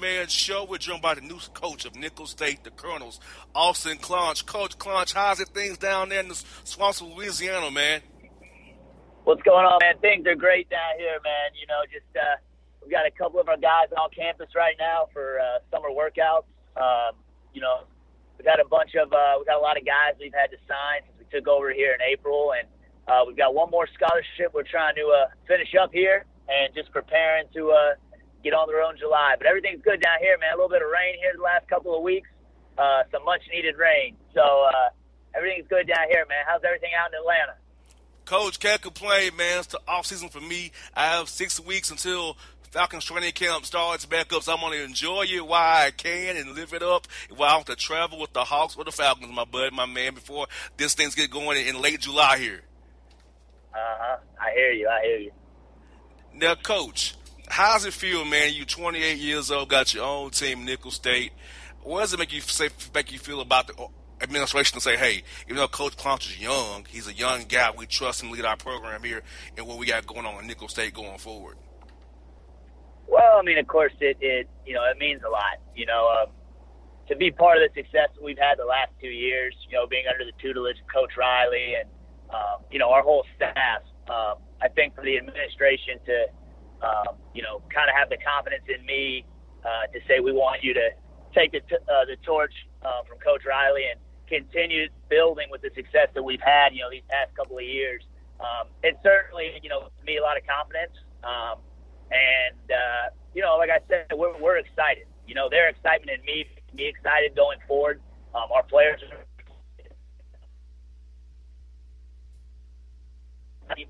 Man show. We're joined by the new coach of Nicholls State, the Colonels, Austin Claunch. Coach Claunch, how's it things down there in the swamps of Louisiana, man? What's going on, man? Things are great down here, man. You know, just uh, we've got a couple of our guys on campus right now for uh, summer workouts. Um, you know, we've got a bunch of uh, we've got a lot of guys we've had to sign since we took over here in April, and uh, we've got one more scholarship we're trying to uh, finish up here, and just preparing to uh, get on the road in July. But everything's good down here, man. A little bit of rain here the last couple of weeks, uh, some much needed rain. So uh, everything's good down here, man. How's everything out in Atlanta? Coach, can't complain, man. It's the off season for me. I have six weeks until Falcons training camp starts back up, so I'm gonna enjoy it while I can and live it up. While I have to travel with the Hawks or the Falcons, my bud, my man, before this things get going in late July here. Uh huh. I hear you. I hear you. Now, Coach, how's it feel, man? You 28 years old, got your own team, Nicholls State. What does it make you say, make you feel about the administration to say, hey, even though Coach Claunch is young, he's a young guy. We trust him to lead our program here and what we got going on in Nicholls State going forward. Well, I mean, of course, it, it you know it means a lot. You know, um, to be part of the success that we've had the last two years. You know, being under the tutelage of Coach Riley and um, you know our whole staff. Um, I think for the administration to um, you know kind of have the confidence in me uh, to say we want you to take the, t- uh, the torch uh, from Coach Riley and continue building with the success that we've had, you know, these past couple of years. Um, it certainly, you know, me a lot of confidence. Um, and, uh, you know, like I said, we're, we're excited. You know, their excitement and me, me excited going forward. Um, our players are.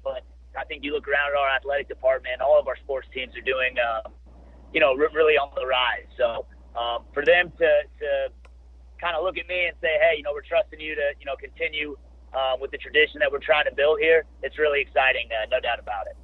But I think you look around at our athletic department, all of our sports teams are doing, uh, you know, really on the rise. So um, for them to, to kind of look at me and say, hey, you know, we're trusting you to, you know, continue uh, with the tradition that we're trying to build here. It's really exciting, uh, no doubt about it.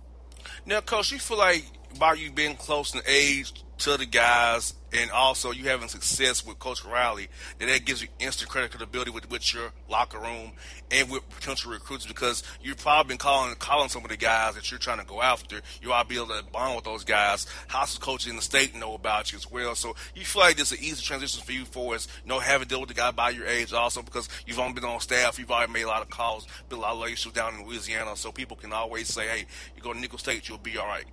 Now, Coach, you feel like by you being close in age to the guys and also you having success with Coach Riley, that that gives you instant credibility with, with your locker room and with potential recruits because you've probably been calling calling some of the guys that you're trying to go after. You ought to be able to bond with those guys. How's the coaches in the state know about you as well? So you feel like this is an easy transition for you for us, you know, having to deal with the guy by your age also because you've only been on staff, you've already made a lot of calls, built a lot of relationships down in Louisiana, so people can always say, hey, you go to Nicholls State, you'll be all right.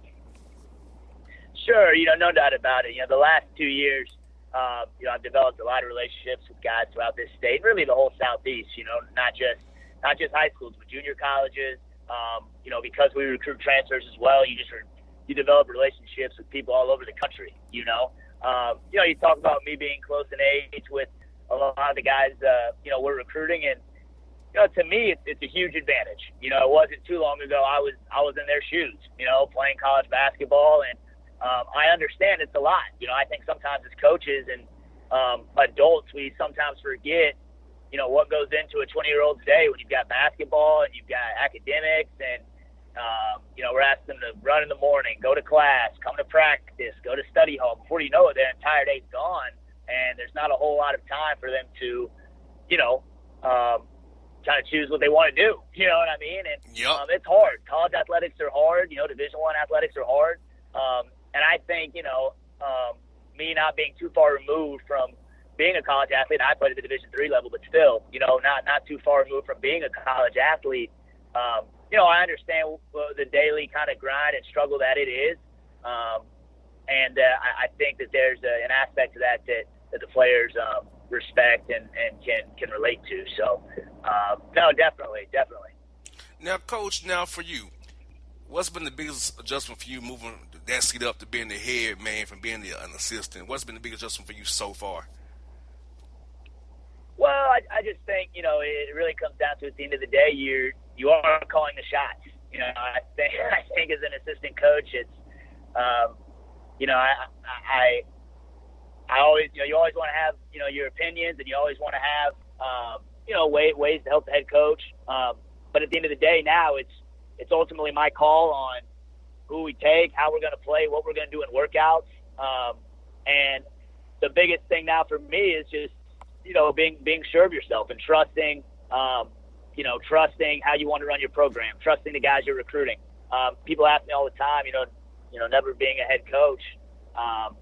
Sure, you know, no doubt about it. You know, the last two years, uh, you know, I've developed a lot of relationships with guys throughout this state, really the whole southeast. You know, not just not just high schools, but junior colleges. Um, you know, because we recruit transfers as well, you just you develop relationships with people all over the country. You know, um, you know, you talk about me being close in age with a lot of the guys. Uh, you know, we're recruiting, and you know, to me, it's, it's a huge advantage. You know, it wasn't too long ago I was I was in their shoes. You know, playing college basketball and um, I understand it's a lot. You know, I think sometimes as coaches and um, adults, we sometimes forget, you know, what goes into a 20 year old's day when you've got basketball and you've got academics and, um, you know, we're asking them to run in the morning, go to class, come to practice, go to study hall. Before you know it, their entire day's gone, and there's not a whole lot of time for them to, you know, um, kind of choose what they want to do. You know what I mean? And yep. um, it's hard. College athletics are hard. You know, Division One athletics are hard. Um, and I think, you know, um, me not being too far removed from being a college athlete, I played at the Division three level, but still, you know, not not too far removed from being a college athlete. Um, you know, I understand the daily kind of grind and struggle that it is, um, and uh, I, I think that there's a, an aspect to that that, that the players um, respect and, and can can relate to. So, um, no, definitely, definitely. Now, coach, now for you, what's been the biggest adjustment for you moving that seat up to being the head man from being the, an assistant? What's been the biggest adjustment for you so far? Well, I, I just think you know it really comes down to at the end of the day you're you are calling the shots. You know, I think I think as an assistant coach, it's um, you know I I I always you know you always want to have you know your opinions and you always want to have um, you know way, ways to help the head coach. Um, but at the end of the day, now it's it's ultimately my call on who we take, how we're going to play, what we're going to do in workouts. Um, and the biggest thing now for me is just, you know, being being sure of yourself and trusting, um, you know, trusting how you want to run your program, trusting the guys you're recruiting. Um, people ask me all the time, you know, you know, never being a head coach, Um,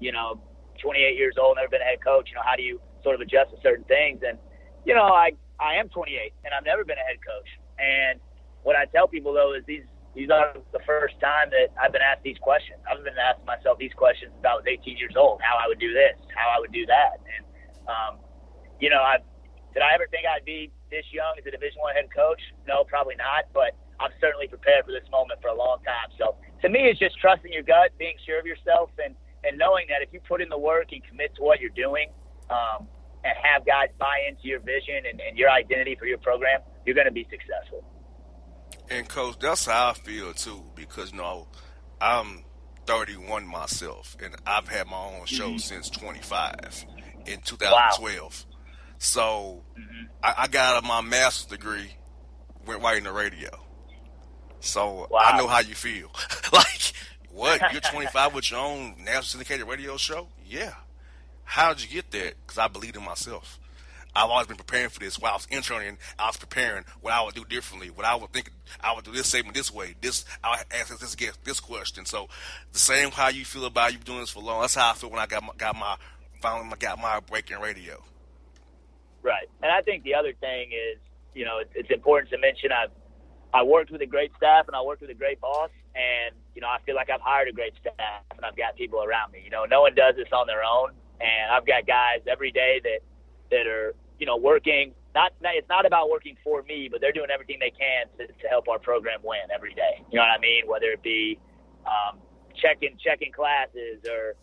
you know, 28 years old, never been a head coach. You know, how do you sort of adjust to certain things? And you know, I I am 28 and I've never been a head coach. And what I tell people though is these these are the first time that I've been asked these questions. I've been asking myself these questions since I was 18 years old. How I would do this, how I would do that, and um, you know, I did I ever think I'd be this young as a Division One head coach? No, probably not. But I'm certainly prepared for this moment for a long time. So to me, it's just trusting your gut, being sure of yourself, and and knowing that if you put in the work and commit to what you're doing, um, and have guys buy into your vision and, and your identity for your program, you're going to be successful. And coach, that's how I feel too, because you know I'm 31 myself, and I've had my own show mm-hmm. since 25 in 2012. Wow. So mm-hmm. I, I, got my master's degree went right in the radio. So wow. I know how you feel. like what? You're 25 with your own national syndicated radio show? Yeah. How'd you get that? Because I believed in myself. I've always been preparing for this. While I was interning, I was preparing what I would do differently. What I would think I would do this segment this way. This I would ask this get this question. So the same how you feel about you doing this for long. That's how I feel when I got my, got my finally got my break in radio. Right, and I think the other thing is you know it's, it's important to mention I've I worked with a great staff and I worked with a great boss and you know I feel like I've hired a great staff and I've got people around me. You know, no one does this on their own, and I've got guys every day that that are you know working. Not, it's not about working for me, but they're doing everything they can to, to help our program win every day. You know what I mean? Whether it be um, checking checking classes or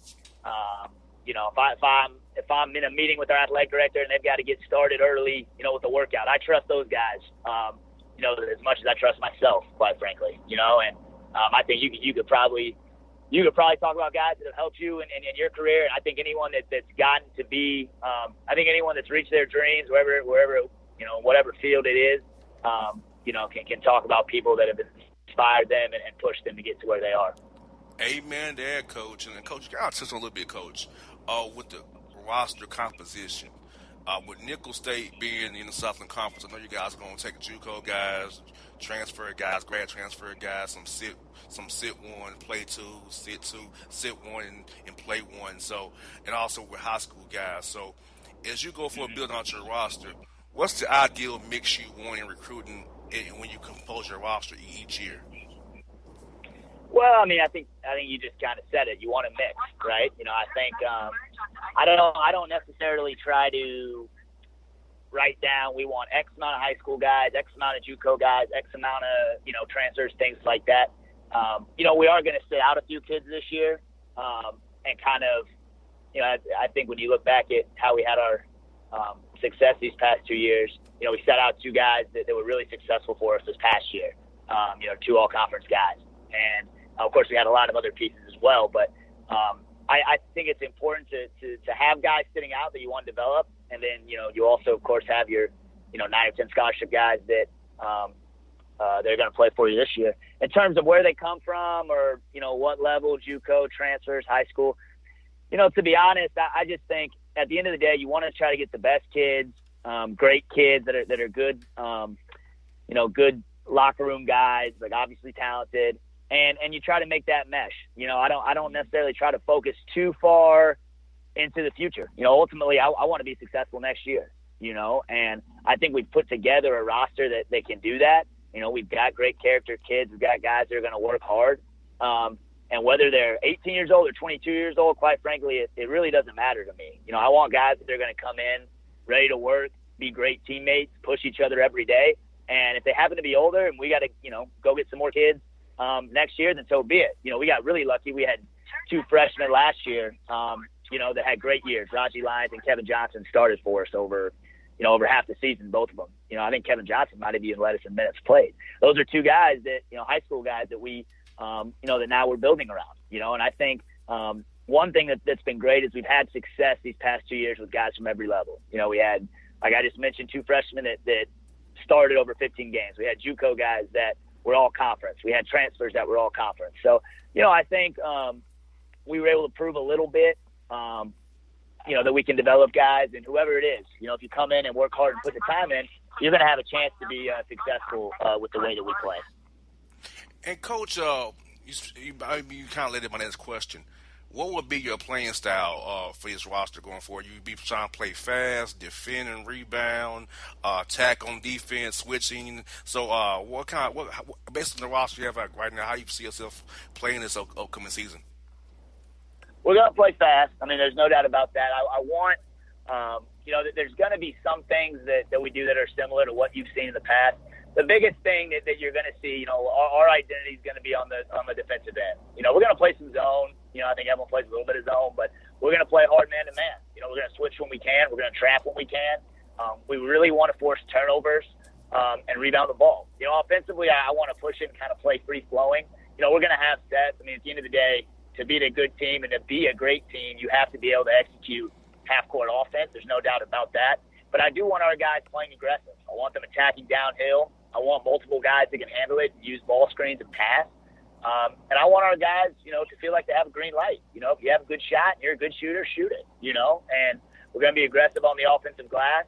um, you know if I if I'm if I'm in a meeting with our athletic director and they've got to get started early, you know, with the workout, I trust those guys. Um, you know, as much as I trust myself, quite frankly. You know, and um, I think you could you could probably you could probably talk about guys that have helped you in, in, in your career. And I think anyone that, that's gotten to be, um, I think anyone that's reached their dreams, wherever, wherever, you know, whatever field it is, um, you know, can, can talk about people that have inspired them and, and pushed them to get to where they are. Amen there, coach. And coach, to touch on a little bit, coach, uh, with the roster composition. Uh, with Nicholls State being in the Southland Conference, I know you guys are going to take JUCO guys, transfer guys, grad transfer guys, some sit, some sit one, play two, sit two, sit one, and, and play one. So, and also with high school guys. So, as you go for a build out your roster, what's the ideal mix you want in recruiting when you compose your roster each year? Well, I mean, I think I think you just kind of said it. You want a mix, right? You know, I think um, I don't know. I don't necessarily try to write down we want X amount of high school guys, X amount of JUCO guys, X amount of you know transfers, things like that. Um, you know, we are going to sit out a few kids this year, um, and kind of, you know, I, I think when you look back at how we had our um, success these past two years, you know, we set out two guys that, that were really successful for us this past year. Um, you know, two all conference guys, and of course, we had a lot of other pieces as well. But um, I, I think it's important to, to, to have guys sitting out that you want to develop. And then, you know, you also, of course, have your, you know, nine or 10 scholarship guys that um, uh, they're going to play for you this year. In terms of where they come from or, you know, what level, JUCO, transfers, high school, you know, to be honest, I, I just think at the end of the day, you want to try to get the best kids, um, great kids that are, that are good, um, you know, good locker room guys, like obviously talented and and you try to make that mesh. You know, I don't I don't necessarily try to focus too far into the future. You know, ultimately, I, I want to be successful next year. You know, and I think we've put together a roster that that can do that. You know, we've got great character kids. We've got guys that are going to work hard. Um, and whether they're 18 years old or 22 years old, quite frankly, it, it really doesn't matter to me. You know, I want guys that are going to come in ready to work, be great teammates, push each other every day. And if they happen to be older and we got to, you know, go get some more kids um, next year, then so be it. You know, we got really lucky. We had two freshmen last year, um, you know, that had great years. Raji Lyons and Kevin Johnson started for us over, you know, over half the season, both of them. You know, I think Kevin Johnson might have even led us in minutes played. Those are two guys that, you know, high school guys that we, um, you know, that now we're building around, you know, and I think, um, one thing that, that's been great is we've had success these past two years with guys from every level. You know, we had, like I just mentioned, two freshmen that, that started over 15 games. We had JUCO guys that were all conference. We had transfers that were all conference. So, you know, I think um, we were able to prove a little bit, um, you know, that we can develop guys and whoever it is. You know, if you come in and work hard and put the time in, you're going to have a chance to be uh, successful uh, with the way that we play. And coach, uh, you, you, you kind of led in my next question, what would be your playing style uh, for this roster going forward? You'd be trying to play fast, defend and rebound, uh, attack on defense, switching. So, uh, what kind? Of, what based on the roster you have right now, how you see yourself playing this upcoming season? We're gonna play fast. I mean, there's no doubt about that. I, I want, um, you know, there's going to be some things that, that we do that are similar to what you've seen in the past the biggest thing that, that you're going to see, you know, our, our identity is going to be on the on the defensive end. You know, we're going to play some zone. You know, I think everyone plays a little bit of zone, but we're going to play hard man to man. You know, we're going to switch when we can. We're going to trap when we can. Um, we really want to force turnovers um, and rebound the ball. You know, offensively, I, I want to push it and kind of play free flowing. You know, we're going to have sets. I mean, at the end of the day, to beat a good team and to be a great team, you have to be able to execute half court offense. There's no doubt about that. But I do want our guys playing aggressive. I want them attacking downhill. I want multiple guys that can handle it, use ball screens, and pass. Um, and I want our guys, you know, to feel like they have a green light. You know, if you have a good shot and you're a good shooter, shoot it. You know, and we're going to be aggressive on the offensive glass.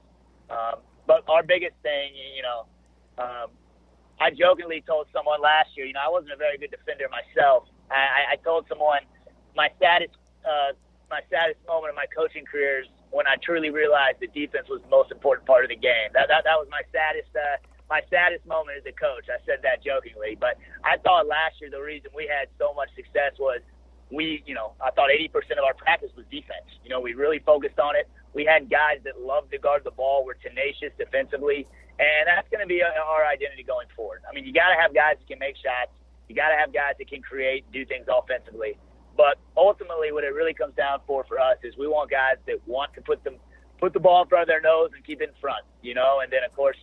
Um, but our biggest thing, you know, um, I jokingly told someone last year, you know, I wasn't a very good defender myself. I, I told someone my saddest, uh, my saddest moment of my coaching career is when I truly realized that defense was the most important part of the game. That that, that was my saddest. Uh, my saddest moment as a coach. I said that jokingly, but I thought last year the reason we had so much success was we, you know, I thought 80% of our practice was defense. You know, we really focused on it. We had guys that loved to guard the ball, were tenacious defensively, and that's going to be uh, our identity going forward. I mean, you got to have guys that can make shots. You got to have guys that can create, do things offensively. But ultimately, what it really comes down for for us is we want guys that want to put them put the ball in front of their nose and keep it in front, you know. And then of course,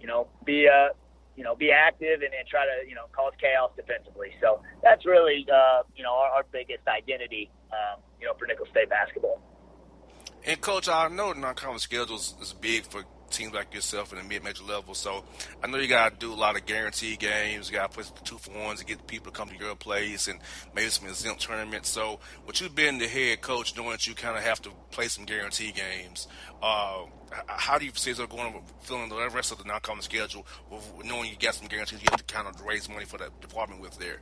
you know, be uh, you know, be active and, and try to you know cause chaos defensively. So that's really uh, you know our, our biggest identity, um, you know, for Nicholls State basketball. And coach, I know non-conference schedules is big for teams like yourself in the mid-major level. So I know you got to do a lot of guarantee games. You got to play two for ones to get people to come to your place and maybe some exempt tournaments. So with you being the head coach, knowing that you kind of have to play some guarantee games, uh, how do you see yourself going filling the rest of the non-conference schedule, knowing you got some guarantees you have to kind of raise money for that department with there?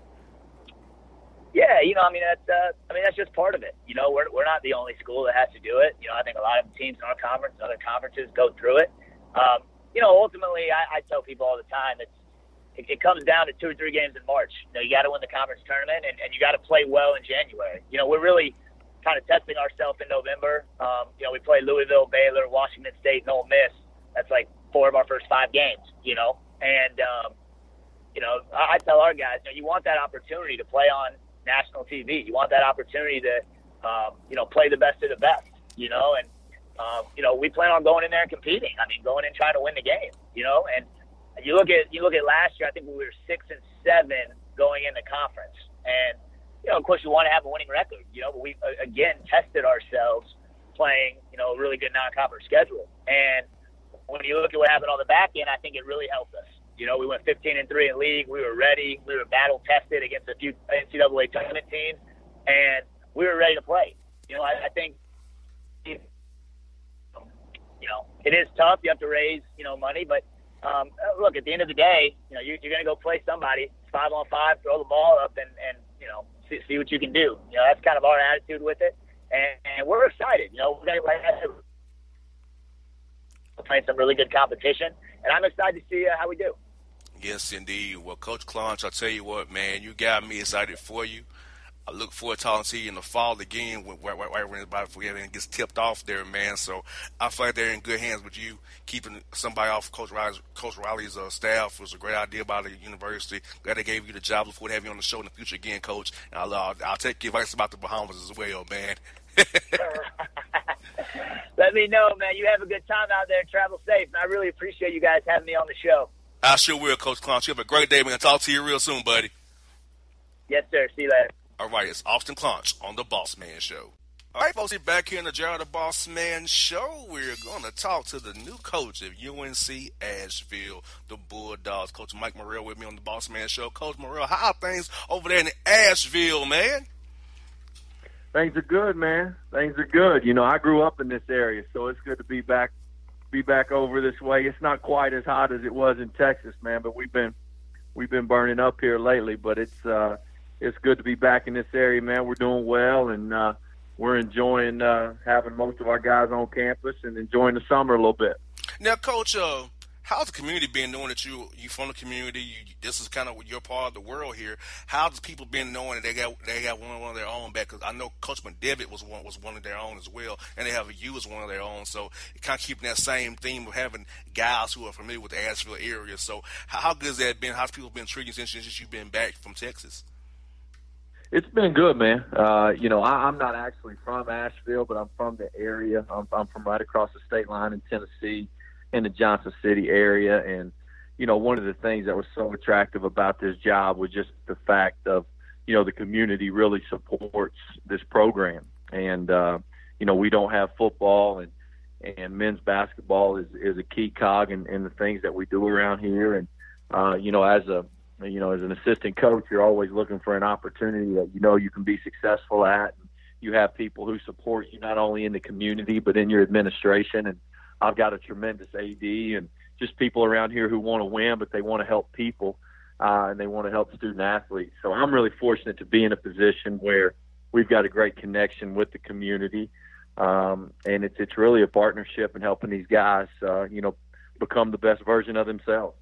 Yeah, you know, I mean that's uh, I mean that's just part of it. You know, we're we're not the only school that has to do it. You know, I think a lot of teams in our conference, other conferences, go through it. Um, you know, ultimately, I, I tell people all the time it's it, it comes down to two or three games in March. You know, you got to win the conference tournament, and, and you got to play well in January. You know, we're really kind of testing ourselves in November. Um, you know, we play Louisville, Baylor, Washington State, and Ole Miss. That's like four of our first five games. You know, and um, you know, I, I tell our guys, you know, you want that opportunity to play on national TV. You want that opportunity to, um, you know, play the best of the best, you know, and, um, you know, we plan on going in there and competing. I mean, going in trying to win the game, you know, and you look at, you look at last year, I think we were six and seven going in the conference. And, you know, of course you want to have a winning record, you know, but we again tested ourselves playing, you know, a really good non-conference schedule. And when you look at what happened on the back end, I think it really helped us. You know, we went 15 and three in league. We were ready. We were battle tested against a few NCAA tournament teams, and we were ready to play. You know, I, I think, you know, it is tough. You have to raise, you know, money, but um, look, at the end of the day, you know, you, you're going to go play somebody five on five, throw the ball up, and and you know, see, see what you can do. You know, that's kind of our attitude with it, and, and we're excited. You know, we're going to playing some really good competition, and I'm excited to see uh, how we do. Yes, indeed. Well, Coach Claunch, I'll tell you what, man, you got me excited for you. I look forward to talking to you in the fall again when right, right, when everything gets tipped off there, man. So I feel like they're in good hands with you. Keeping somebody off Coach Riley's, Coach Riley's uh, staff was a great idea by the university. Glad they gave you the job. Look forward to having you on the show in the future again, Coach. And I'll, uh, I'll take your advice about the Bahamas as well, man. Let me know, man. You have a good time out there. Travel safe. And I really appreciate you guys having me on the show. I sure will, Coach Claunch. You have a great day. We're going to talk to you real soon, buddy. Yes, sir. See you later. All right, it's Austin Claunch on The Boss Man Show. All right, folks, we're back here in the JR the Boss Man Show. We're going to talk to the new coach of UNC Asheville, the Bulldogs. Coach Mike Morrell with me on The Boss Man Show. Coach Morrell, how are things over there in Asheville, man? Things are good, man. Things are good. You know, I grew up in this area, so it's good to be back be back over this way. It's not quite as hot as it was in Texas, man, but we've been we've been burning up here lately. But it's uh, it's good to be back in this area, man. We're doing well, and uh, we're enjoying uh, having most of our guys on campus and enjoying the summer a little bit. Now, Coach, uh, how's the community been knowing that you you from the community? You, this is kind of your part of the world here. How's people been knowing that they got they got one, one of their own back? Because I know Coach McDevitt was one was one of their own as well, and they have you as one of their own. So kind of keeping that same theme of having guys who are familiar with the Asheville area. So how, how good has that been? How's people been treating you since you've been back from Texas? It's been good, man. Uh, you know, I, I'm not actually from Asheville, but I'm from the area. I'm, I'm from right across the state line in Tennessee, in the Johnson City area, and you know, one of the things that was so attractive about this job was just the fact of, you know, the community really supports this program, and uh, you know, we don't have football and and men's basketball is is a key cog in, in the things that we do around here, and uh, you know, as a you know, as an assistant coach, you're always looking for an opportunity that you know you can be successful at. And you have people who support you not only in the community but in your administration. And I've got a tremendous AD and just people around here who want to win, but they want to help people uh, and they want to help student athletes. So I'm really fortunate to be in a position where we've got a great connection with the community, um, and it's it's really a partnership and helping these guys, uh, you know, become the best version of themselves.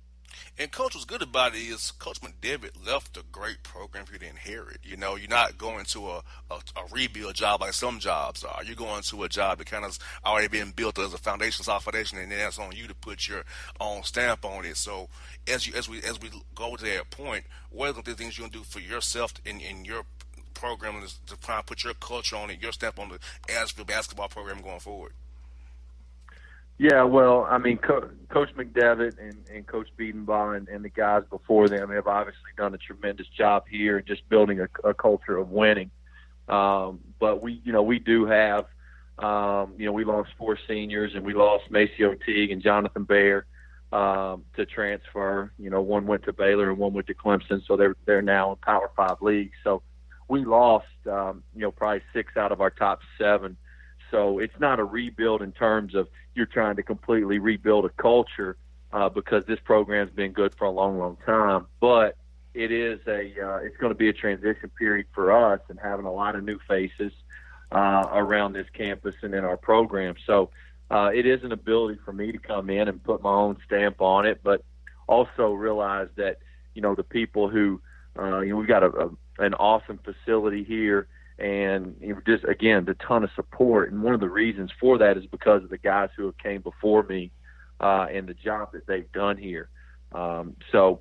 And coach, what's good about it is Coach McDevitt left a great program for you to inherit. You know, you're not going to a, a, a rebuild job like some jobs are. You're going to a job that kind of already been built as a foundation, soft foundation, and then that's on you to put your own stamp on it. So as you as we as we go to that point, what are the things you're gonna do for yourself in, in your program to try and put your culture on it, your stamp on the Asheville basketball program going forward? Yeah, well, I mean, Co- Coach McDevitt and, and Coach Biedenbach and, and the guys before them have obviously done a tremendous job here, just building a, a culture of winning. Um, but we, you know, we do have, um, you know, we lost four seniors and we lost MaCio Teague and Jonathan Bayer um, to transfer. You know, one went to Baylor and one went to Clemson, so they're they're now in Power Five leagues. So we lost, um, you know, probably six out of our top seven so it's not a rebuild in terms of you're trying to completely rebuild a culture uh, because this program's been good for a long, long time. But it is a uh, it's going to be a transition period for us and having a lot of new faces uh, around this campus and in our program. So uh, it is an ability for me to come in and put my own stamp on it, but also realize that you know the people who uh, you know we've got a, a an awesome facility here and just again the ton of support. And one of the reasons for that is because of the guys who have came before me uh, and the job that they've done here. Um, so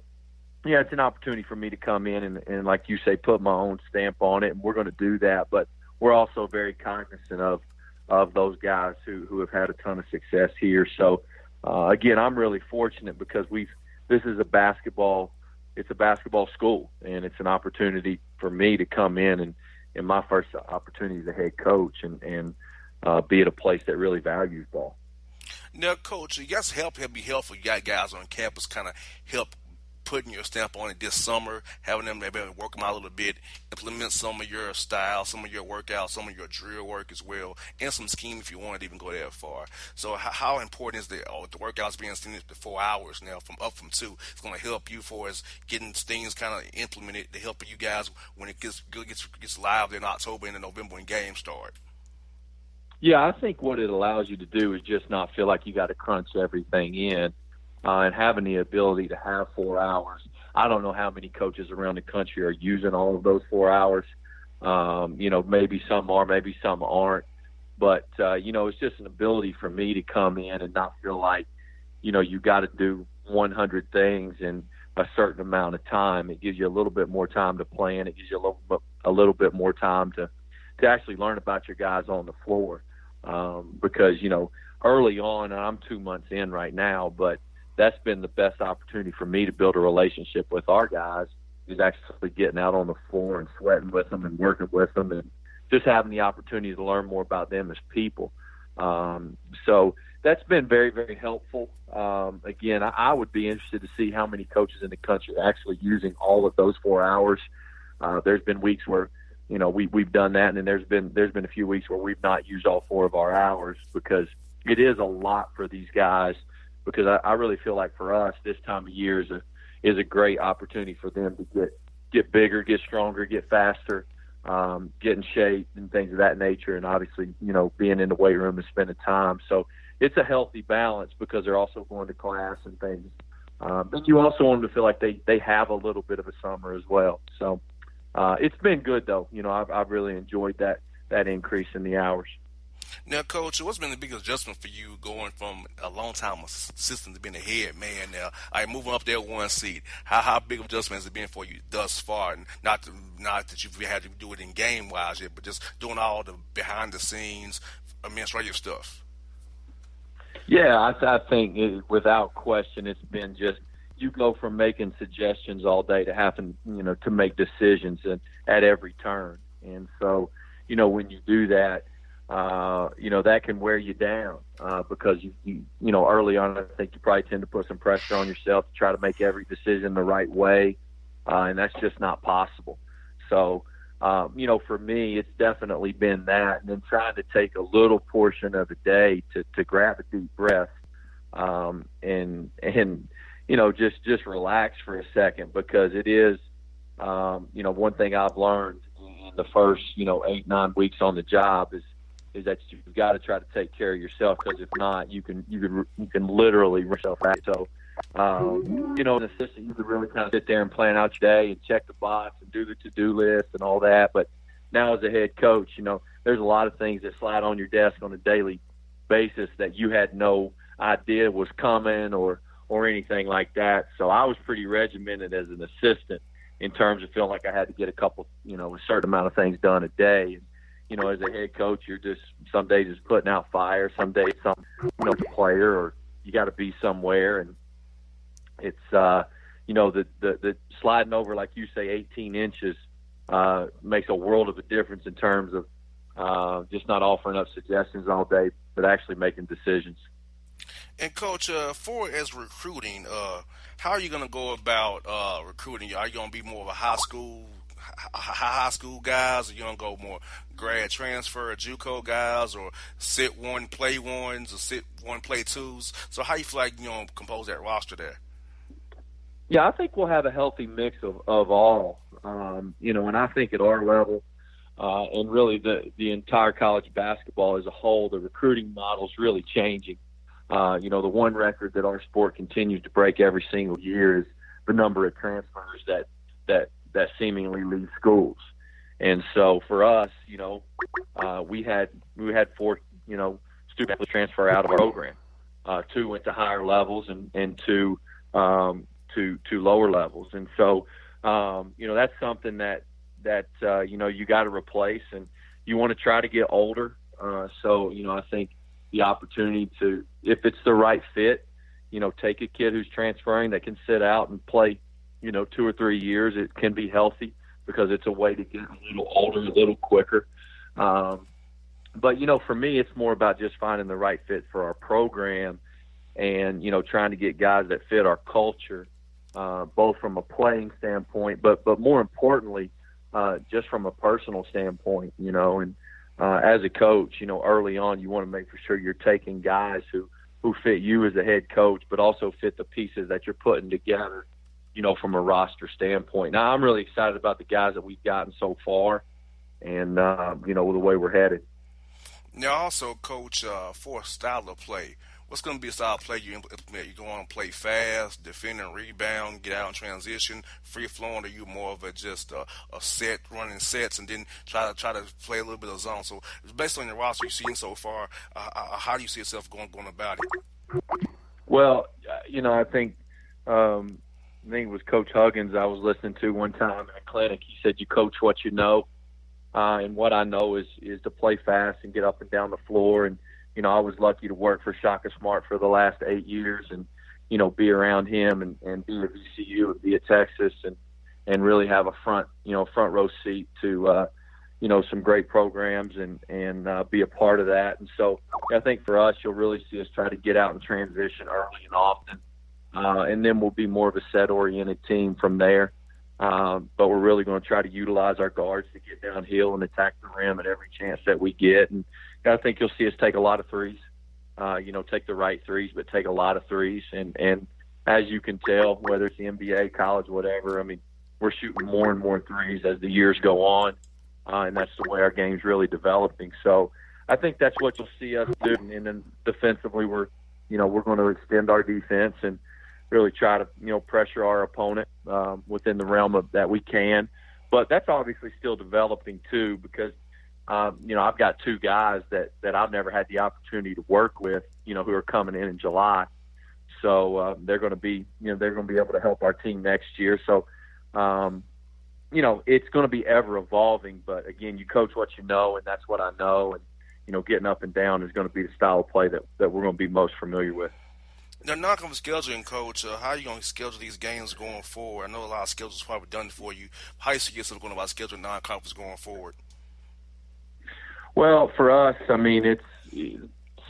yeah, it's an opportunity for me to come in and, and like you say, put my own stamp on it, and we're going to do that. But we're also very cognizant of of those guys who who have had a ton of success here. So uh, again, I'm really fortunate because we've this is a basketball it's a basketball school and it's an opportunity for me to come in and in my first opportunity as a head coach and and uh, be at a place that really values ball. Now, coach, you guys help help be helpful. You got guys on campus kind of help putting your stamp on it this summer, having them maybe work them out a little bit, implement some of your style, some of your workouts, some of your drill work as well, and some scheme if you want to even go that far. So how, how important is the oh, the workouts being seen to four hours now from up from two? It's going to help you for as getting things kind of implemented to help you guys when it gets gets gets live in October and in November when games start. Yeah, I think what it allows you to do is just not feel like you got to crunch everything in uh, and having the ability to have four hours. I don't know how many coaches around the country are using all of those four hours. Um, you know, maybe some are, maybe some aren't. But uh, you know, it's just an ability for me to come in and not feel like, you know, you got to do 100 things in a certain amount of time. It gives you a little bit more time to plan. It gives you a little bit, a little bit more time to to actually learn about your guys on the floor. Um, because you know, early on, I'm two months in right now, but that's been the best opportunity for me to build a relationship with our guys is actually getting out on the floor and sweating with them and working with them and just having the opportunity to learn more about them as people. Um, so that's been very, very helpful. Um, again, I, I would be interested to see how many coaches in the country are actually using all of those four hours. Uh, there's been weeks where, you know, we, we've done that, and then there's been there's been a few weeks where we've not used all four of our hours because it is a lot for these guys because I, I really feel like for us this time of year is a is a great opportunity for them to get get bigger, get stronger, get faster, um, get in shape, and things of that nature. And obviously, you know, being in the weight room and spending time. So it's a healthy balance because they're also going to class and things. Um, but you also want them to feel like they they have a little bit of a summer as well. So uh, it's been good though. You know, I've, I've really enjoyed that that increase in the hours. Now, Coach, what's been the biggest adjustment for you going from a long time assistant to being a head man now? I moving up there one seat. How how big of adjustment has it been for you thus far? Not to, not that you've had to do it in game wise yet, but just doing all the behind the scenes administrative stuff. Yeah, I, I think it, without question, it's been just you go from making suggestions all day to having you know to make decisions and at every turn, and so you know when you do that uh, you know that can wear you down uh, because you, you you know early on I think you probably tend to put some pressure on yourself to try to make every decision the right way, uh, and that's just not possible. So um, you know for me it's definitely been that, and then trying to take a little portion of the day to to grab a deep breath um, and and you know just just relax for a second because it is um, you know one thing I've learned in the first you know eight nine weeks on the job is is that you've got to try to take care of yourself because if not, you can you can you can literally run yourself out. So, um, you know, an assistant, you can really kind of sit there and plan out your day and check the box and do the to do list and all that. But now, as a head coach, you know, there's a lot of things that slide on your desk on a daily basis that you had no idea was coming or or anything like that. So I was pretty regimented as an assistant in terms of feeling like I had to get a couple, you know, a certain amount of things done a day. And, you know, as a head coach, you're just some days just putting out fire, some days some you know player or you got to be somewhere, and it's uh, you know the, the the sliding over like you say 18 inches uh, makes a world of a difference in terms of uh, just not offering up suggestions all day, but actually making decisions. And coach, uh, for as recruiting, uh, how are you going to go about uh, recruiting? Are you going to be more of a high school high school guys, or you don't go more grad transfer or JUCO guys, or sit one play ones or sit one play twos. So how you feel like you know compose that roster there? Yeah, I think we'll have a healthy mix of of all. Um, you know, and I think at our level, uh, and really the the entire college basketball as a whole, the recruiting model is really changing. Uh, you know, the one record that our sport continues to break every single year is the number of transfers that that that seemingly leave schools. And so for us, you know, uh, we had we had four, you know, students transfer out of our program. Uh, two went to higher levels, and and two um, to to lower levels. And so, um, you know, that's something that that uh, you know you got to replace, and you want to try to get older. Uh, so, you know, I think the opportunity to, if it's the right fit, you know, take a kid who's transferring that can sit out and play you know, two or three years, it can be healthy because it's a way to get a little older, a little quicker. Um, but you know, for me, it's more about just finding the right fit for our program, and you know, trying to get guys that fit our culture, uh, both from a playing standpoint, but but more importantly, uh, just from a personal standpoint. You know, and uh, as a coach, you know, early on, you want to make for sure you're taking guys who who fit you as a head coach, but also fit the pieces that you're putting together you know, from a roster standpoint. Now, I'm really excited about the guys that we've gotten so far, and uh, you know, the way we're headed. Now, also, coach, uh, for style of play, what's going to be a style of play you implement? You going to play fast, defend and rebound, get out in transition, free flowing, or you more of a just a, a, set running sets and then try to try to play a little bit of zone? So, based on your roster you've seen so far, uh, uh how do you see yourself going going about it? Well, uh, you know, I think. Um, I think it was Coach Huggins I was listening to one time in a clinic. He said, "You coach what you know," uh, and what I know is is to play fast and get up and down the floor. And you know, I was lucky to work for Shaka Smart for the last eight years, and you know, be around him and and be at VCU and be at Texas, and and really have a front you know front row seat to uh, you know some great programs and and uh, be a part of that. And so I think for us, you'll really see us try to get out and transition early and often uh, and then we'll be more of a set-oriented team from there. Uh, but we're really going to try to utilize our guards to get downhill and attack the rim at every chance that we get. And I think you'll see us take a lot of threes. Uh, you know, take the right threes, but take a lot of threes. And and as you can tell, whether it's the NBA, college, whatever, I mean, we're shooting more and more threes as the years go on, uh, and that's the way our game's really developing. So I think that's what you'll see us do. And then defensively, we're you know we're going to extend our defense and really try to you know pressure our opponent um, within the realm of that we can. But that's obviously still developing too because um, you know I've got two guys that that I've never had the opportunity to work with you know who are coming in in July. So uh, they're going to be, you know, they're going to be able to help our team next year. So, um, you know, it's going to be ever evolving. But again, you coach what you know, and that's what I know. And you know, getting up and down is going to be the style of play that that we're going to be most familiar with. Now, not on scheduling, coach. Uh, how are you going to schedule these games going forward? I know a lot of schedules probably done for you. How do you see going about scheduling non-conference going forward? Well, for us, I mean, it's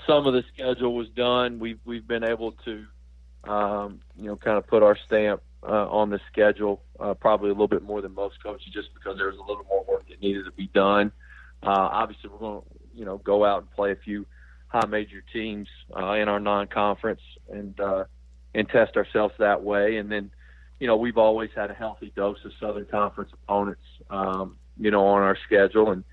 some of the schedule was done. We've we've been able to um, you know, kind of put our stamp uh, on the schedule, uh, probably a little bit more than most coaches, just because there was a little more work that needed to be done. Uh, obviously, we're going to, you know, go out and play a few high major teams uh, in our non-conference and uh, and test ourselves that way. And then, you know, we've always had a healthy dose of Southern Conference opponents, um, you know, on our schedule and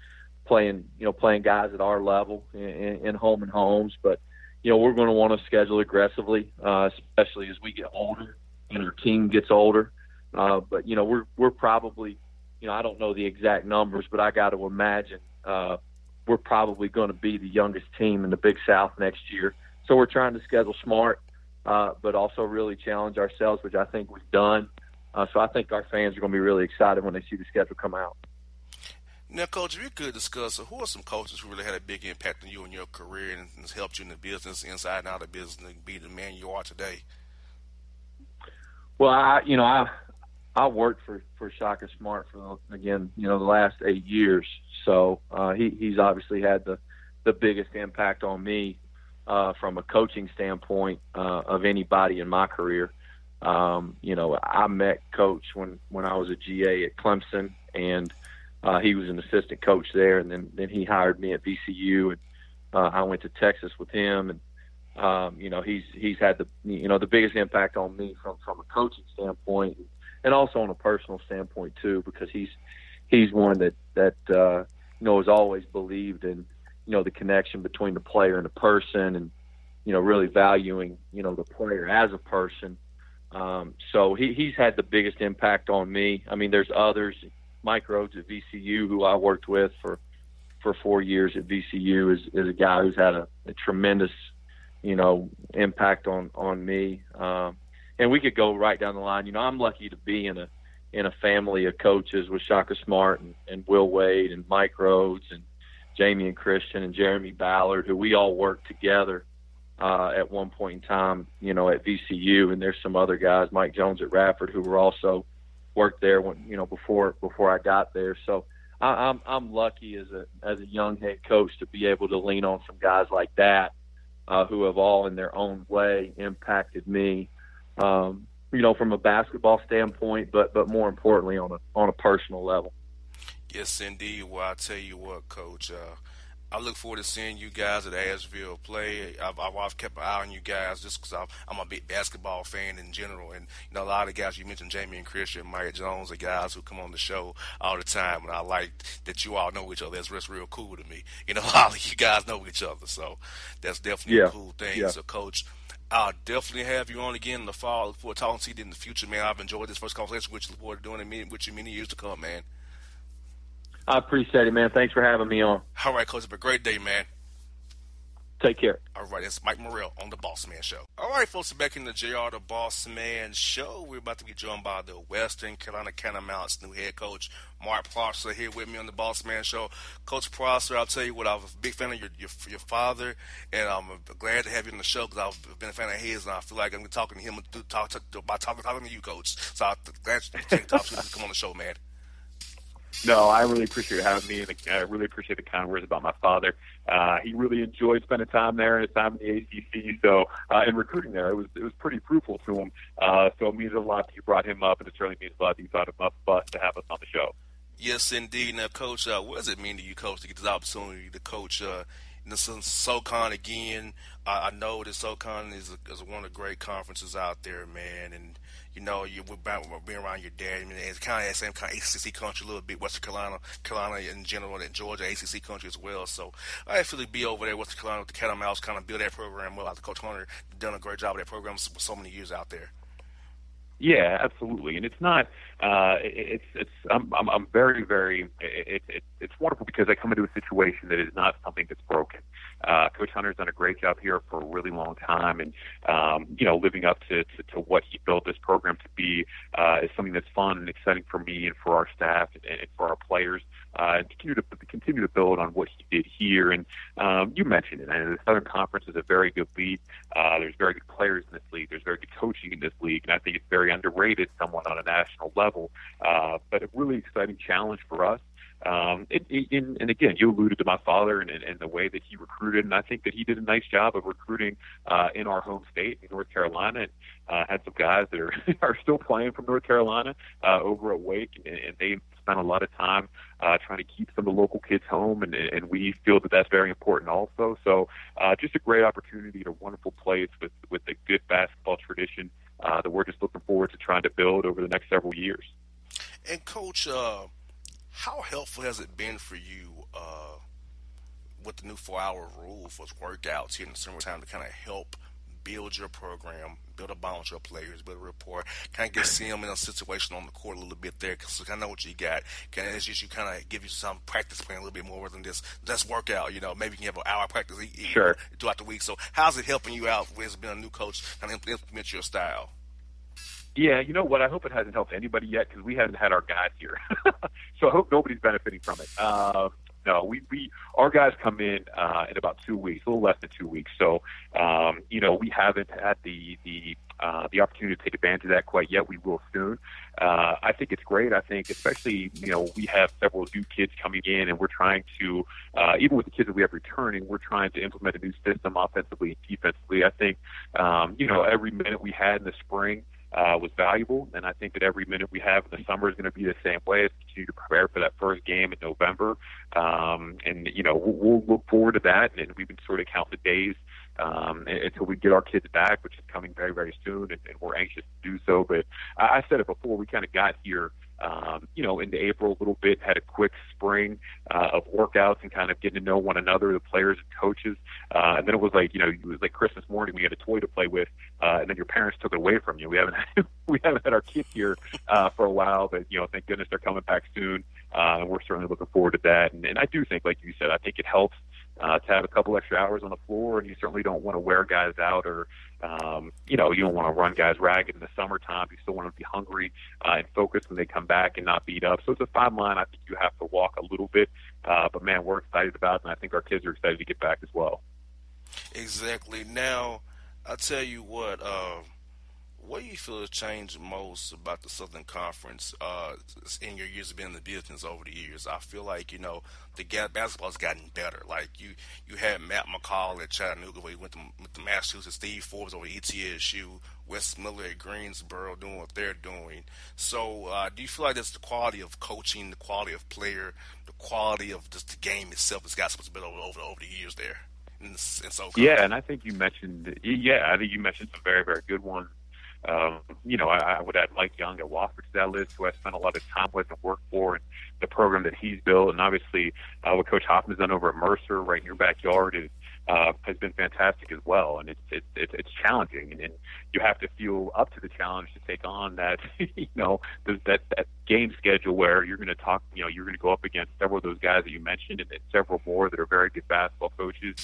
playing, you know, playing guys at our level in, in home and homes, but you know, we're going to want to schedule aggressively, uh, especially as we get older and our team gets older. Uh, but you know, we're we're probably, you know, I don't know the exact numbers, but I got to imagine uh, we're probably going to be the youngest team in the Big South next year. So we're trying to schedule smart, uh, but also really challenge ourselves, which I think we've done. Uh, so I think our fans are going to be really excited when they see the schedule come out. Now, Coach, if you could discuss who are some coaches who really had a big impact on you and your career and has helped you in the business, inside and out of business, and be the man you are today. Well, I, you know, I, I worked for for Shaka Smart for again, you know, the last eight years. So uh, he he's obviously had the the biggest impact on me uh, from a coaching standpoint uh, of anybody in my career. Um, you know, I met Coach when when I was a GA at Clemson, and uh, he was an assistant coach there, and then then he hired me at VCU, and uh, I went to Texas with him, and um, you know he's he's had the you know the biggest impact on me from from a coaching standpoint, and also on a personal standpoint too, because he's he's one that that uh, you know has always believed in you know the connection between the player and the person, and you know really valuing you know the player as a person. Um, so he, he's had the biggest impact on me. I mean, there's others. Mike Rhoades at VCU, who I worked with for for four years at VCU, is is a guy who's had a, a tremendous, you know, impact on on me. Um, and we could go right down the line. You know, I'm lucky to be in a in a family of coaches with Shaka Smart and, and Will Wade and Mike Rhoades and Jamion Christian and Jeremy Ballard, who we all worked together uh, at one point in time, you know, at VCU. And there's some other guys, Mike Jones at Radford, who were also worked there when you know before before I got there. So I, I'm I'm lucky as a as a young head coach to be able to lean on some guys like that uh, who have all in their own way impacted me. Um, you know, from a basketball standpoint, but but more importantly on a on a personal level. Yes, indeed. Well, I tell you what, Coach. Uh, I look forward to seeing you guys at Asheville play. I've, I've kept an eye on you guys just because I'm a big basketball fan in general. And, you know, a lot of guys, you mentioned Jamion Christian, Mike Jones, are guys who come on the show all the time. And I like that you all know each other. That's just real cool to me. You know, all of you guys know each other. So that's definitely yeah. a cool thing. Yeah. So, Coach, I'll definitely have you on again in the fall. To talking to you in the future, man. I've enjoyed this first conversation with you. Look forward to doing it with you many years to come, man. I appreciate it, man. Thanks for having me on. All right, Coach. Have a great day, man. Take care. All right, it's Mike Morrell on the Boss Man Show. All right, folks, back in the JR the Boss Man Show. We're about to be joined by the Western Carolina Catamounts new head coach, Mark Prosser, here with me on the Boss Man Show. Coach Prosser, I'll tell you what, I was a big fan of your your, your father, and I'm glad to have you on the show because I've been a fan of his, and I feel like I'm talking to him talk, talk, by talking, talking to you, Coach. So I'm glad you to come on the show, man. No, I really appreciate having me, and I really appreciate the kind words about my father. Uh, he really enjoyed spending time there and his time in the ACC. So, uh, in recruiting there, it was it was pretty fruitful to him. Uh, so it means a lot that you brought him up, and it certainly means a lot that you thought up us to have us on the show. Yes, indeed. Now, Coach, uh, what does it mean to you, Coach, to get this opportunity to coach? Uh, this is SoCon again. I know that SoCon is, a, is one of the great conferences out there, man, and you know, you we're being around your dad. I mean, it's kind of that same kind of ACC country, a little bit Western Carolina, Carolina in general, and Georgia ACC country as well. So I to be over there, Western Carolina with the Catamounts, kind of build that program well. After Coach Hunter done a great job of that program for so many years out there. Yeah, absolutely, and it's not. Uh, it's it's. I'm I'm, I'm very very. It, it, it's wonderful because I come into a situation that is not something that's broken. Uh, Coach Hunter's done a great job here for a really long time, and um, you know, living up to, to to what he built this program to be uh, is something that's fun and exciting for me and for our staff and, and for our players. Uh, and continue to continue to build on what he did here. And um, you mentioned it. And the Southern Conference is a very good league. Uh, there's very good players in this league. There's very good coaching in this league, and I think it's very underrated, somewhat on a national level. Uh, but a really exciting challenge for us. Um, it, it, and again, you alluded to my father and, and, and the way that he recruited, and I think that he did a nice job of recruiting uh, in our home state, in North Carolina, and uh, had some guys that are are still playing from North Carolina uh, over at Wake, and, and they spent a lot of time uh, trying to keep some of the local kids home, and, and we feel that that's very important also. So, uh, just a great opportunity at a wonderful place with with a good basketball tradition uh, that we're just looking forward to trying to build over the next several years. And, Coach. Uh how helpful has it been for you uh, with the new four-hour rule for workouts here in the summertime to kind of help build your program, build a bond with your players, build a rapport, kind of get see them in a situation on the court a little bit there because I know what you got. Can it's just you kind of give you some practice plan a little bit more than this just workout. You know, maybe you can have an hour practice sure. throughout the week. So how's it helping you out with being a new coach and implement your style? Yeah, you know what? I hope it hasn't helped anybody yet because we haven't had our guys here. so I hope nobody's benefiting from it. Uh, no, we, we our guys come in uh, in about two weeks, a little less than two weeks. So um, you know we haven't had the the uh, the opportunity to take advantage of that quite yet. We will soon. Uh, I think it's great. I think especially you know we have several new kids coming in, and we're trying to uh, even with the kids that we have returning, we're trying to implement a new system offensively and defensively. I think um, you know every minute we had in the spring was valuable. And I think that every minute we have in the summer is going to be the same way as continue to prepare for that first game in November. Um, and, you know, we'll, we'll look forward to that. And we've been sort of count the days um, until we get our kids back, which is coming very, very soon. And, and we're anxious to do so. But I, I said it before, we kind of got here um, you know, into April a little bit, had a quick spring uh, of workouts and kind of getting to know one another, the players and coaches. Uh, and then it was like, you know, it was like Christmas morning, we had a toy to play with, uh, and then your parents took it away from you. We haven't we haven't had our kids here uh, for a while, but you know, thank goodness they're coming back soon, uh, and we're certainly looking forward to that. And, and I do think, like you said, I think it helps uh, to have a couple extra hours on the floor, and you certainly don't want to wear guys out or, um, you know, you don't want to run guys ragged in the summertime. You still want to be hungry uh, and focused when they come back and not beat up. So it's a fine line. I think you have to walk a little bit, uh, but man, we're excited about it, and I think our kids are excited to get back as well. Exactly. Now, I tell you what. Uh what do you feel has changed most about the Southern Conference uh, in your years of being in the business over the years? I feel like you know the basketball's gotten better. Like you, you had Matt McCall at Chattanooga, where he went to, went to Massachusetts. Steve Forbes over ETSU. Wes Miller at Greensboro doing what they're doing. So, uh, do you feel like that's the quality of coaching, the quality of player, the quality of just the game itself has got supposed to be over over, over the years there? And, so, yeah, and I think you mentioned, yeah, I think you mentioned some very, very good ones um, you know, I, I would add Mike Young at Wofford to that list, who I spent a lot of time with and worked for, and the program that he's built, and obviously uh, what Coach Hoffman's done over at Mercer, right in your backyard, is uh, has been fantastic as well. And it's it's it's, it's challenging, and, and you have to feel up to the challenge to take on that. you know, that that game schedule where you're going to talk. You know, you're going to go up against several of those guys that you mentioned, and, and several more that are very good basketball coaches.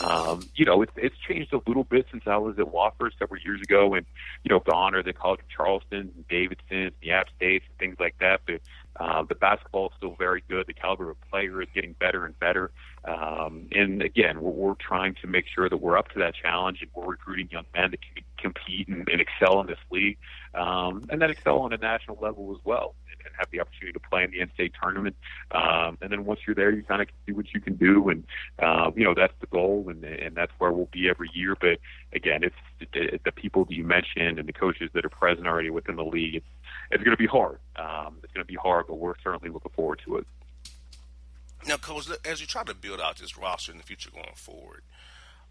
Um, you know, it's it's changed a little bit since I was at Wofford several years ago, and you know, the honor the College of Charleston, and Davidson, the App States, and things like that. But uh, the basketball is still very good. The caliber of player is getting better and better. Um, and again, we're, we're trying to make sure that we're up to that challenge and we're recruiting young men that can compete and, and excel in this league, um, and then excel on a national level as well and have the opportunity to play in the NCAA tournament. Um, and then once you're there, you kind of see what you can do, and uh, you know that's the goal, and and that's where we'll be every year. But again, it's the, the people that you mentioned and the coaches that are present already within the league. It's it's going to be hard. Um, it's going to be hard, but we're certainly looking forward to it. Now, coach, as you try to build out this roster in the future going forward,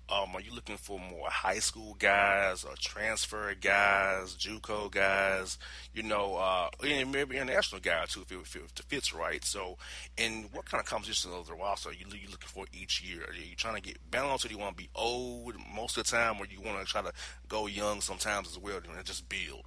um, are you looking for more high school guys or transfer guys, JUCO guys, you know, uh, maybe international guys too if it, if it fits right? So, and what kind of composition of the roster are you, you looking for each year? Are you trying to get balanced, or do you want to be old most of the time, or you want to try to go young sometimes as well and just build?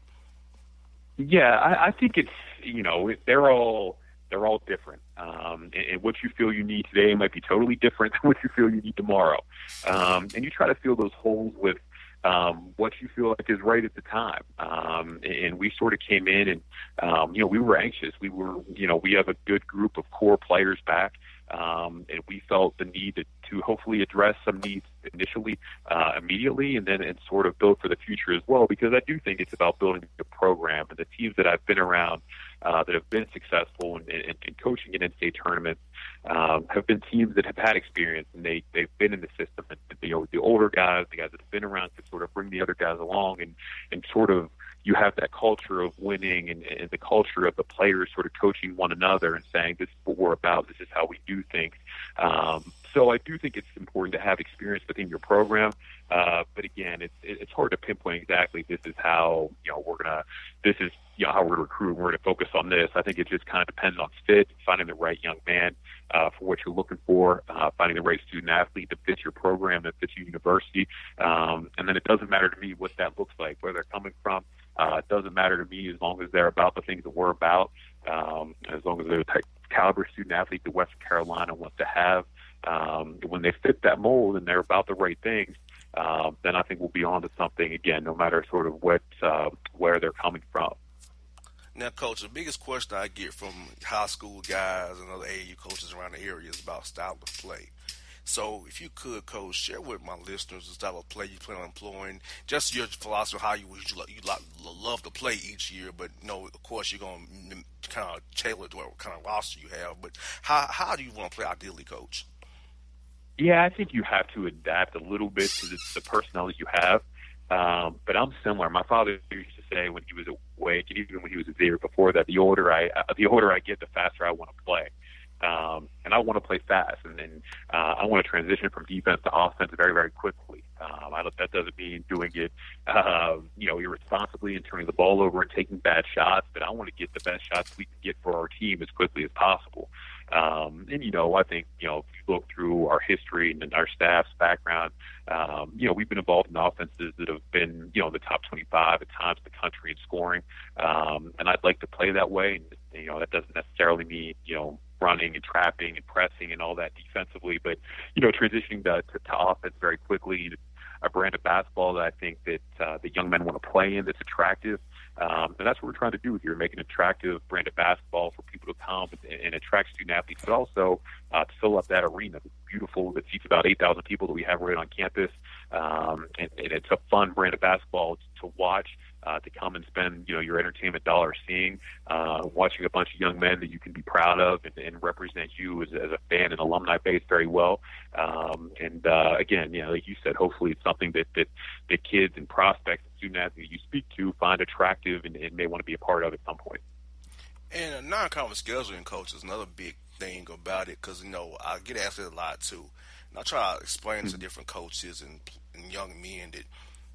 Yeah, I, I think it's you know they're all they're all different. Um, and, and what you feel you need today might be totally different than what you feel you need tomorrow. Um, and you try to fill those holes with um, what you feel like is right at the time. Um, and we sort of came in and, um, you know, we were anxious. We were, you know, we have a good group of core players back. Um, and we felt the need to, to hopefully address some needs initially, uh, immediately, and then and sort of build for the future as well. Because I do think it's about building a program, and the teams that I've been around uh, that have been successful in, in, in coaching in in-state tournaments um, have been teams that have had experience and they they've been in the system. And you know, the older guys, the guys that have been around, can sort of bring the other guys along and and sort of you have that culture of winning and, and the culture of the players sort of coaching one another and saying this is what we're about, this is how we do things. Um, so I do think it's important to have experience within your program. Uh, but again, it's it's hard to pinpoint exactly this is how you know we're gonna this is you know how we're gonna recruit. We're gonna focus on this. I think it just kind of depends on fit, finding the right young man uh, for what you're looking for, uh, finding the right student athlete that fits your program, that fits your university, um, and then it doesn't matter to me what that looks like, where they're coming from. Uh, it doesn't matter to me as long as they're about the things that we're about, um, as long as they're the type caliber student athlete that Western Carolina wants to have. Um, when they fit that mold and they're about the right things, um, then I think we'll be on to something again, no matter sort of what uh, where they're coming from. Now, coach, the biggest question I get from high school guys and other AAU coaches around the area is about style of play. So, if you could, coach, share with my listeners the style of play you plan on employing, just your philosophy, how you you, you love to play each year. But you know, of course, you're going to kind of tailor to what kind of roster you have. But how how do you want to play ideally, coach? Yeah, I think you have to adapt a little bit to the, the personnel that you have. Um, but I'm similar. My father used to say when he was awake, and even when he was year before that, the older I uh, the older I get, the faster I want to play. Um, and I want to play fast, and then uh, I want to transition from defense to offense very, very quickly. Um, I, that doesn't mean doing it, uh, you know, irresponsibly and turning the ball over and taking bad shots. But I want to get the best shots we can get for our team as quickly as possible. Um, and you know, I think you know, if you look through our history and our staff's background, um, you know, we've been involved in offenses that have been you know the top 25 at times in the country in scoring. Um, and I'd like to play that way. And, you know, that doesn't necessarily mean you know running and trapping and pressing and all that defensively, but you know, transitioning to, to, to offense very quickly. A brand of basketball that I think that uh, the young men want to play in that's attractive. Um, and that's what we're trying to do here, make an attractive brand of basketball for people to come and, and attract student athletes, but also uh, to fill up that arena. It's beautiful. That seats about 8,000 people that we have right on campus. Um, and, and it's a fun brand of basketball to watch uh, to come and spend you know your entertainment dollar seeing, uh, watching a bunch of young men that you can be proud of and, and represent you as, as a fan and alumni base very well. Um, and uh, again, you know, like you said, hopefully it's something that that, that kids and prospects and student athletes you speak to find attractive and, and may want to be a part of at some point. And a non-conference scheduling and coach is another big thing about it because you know I get asked it a lot too. And I try to explain mm-hmm. to different coaches and, and young men that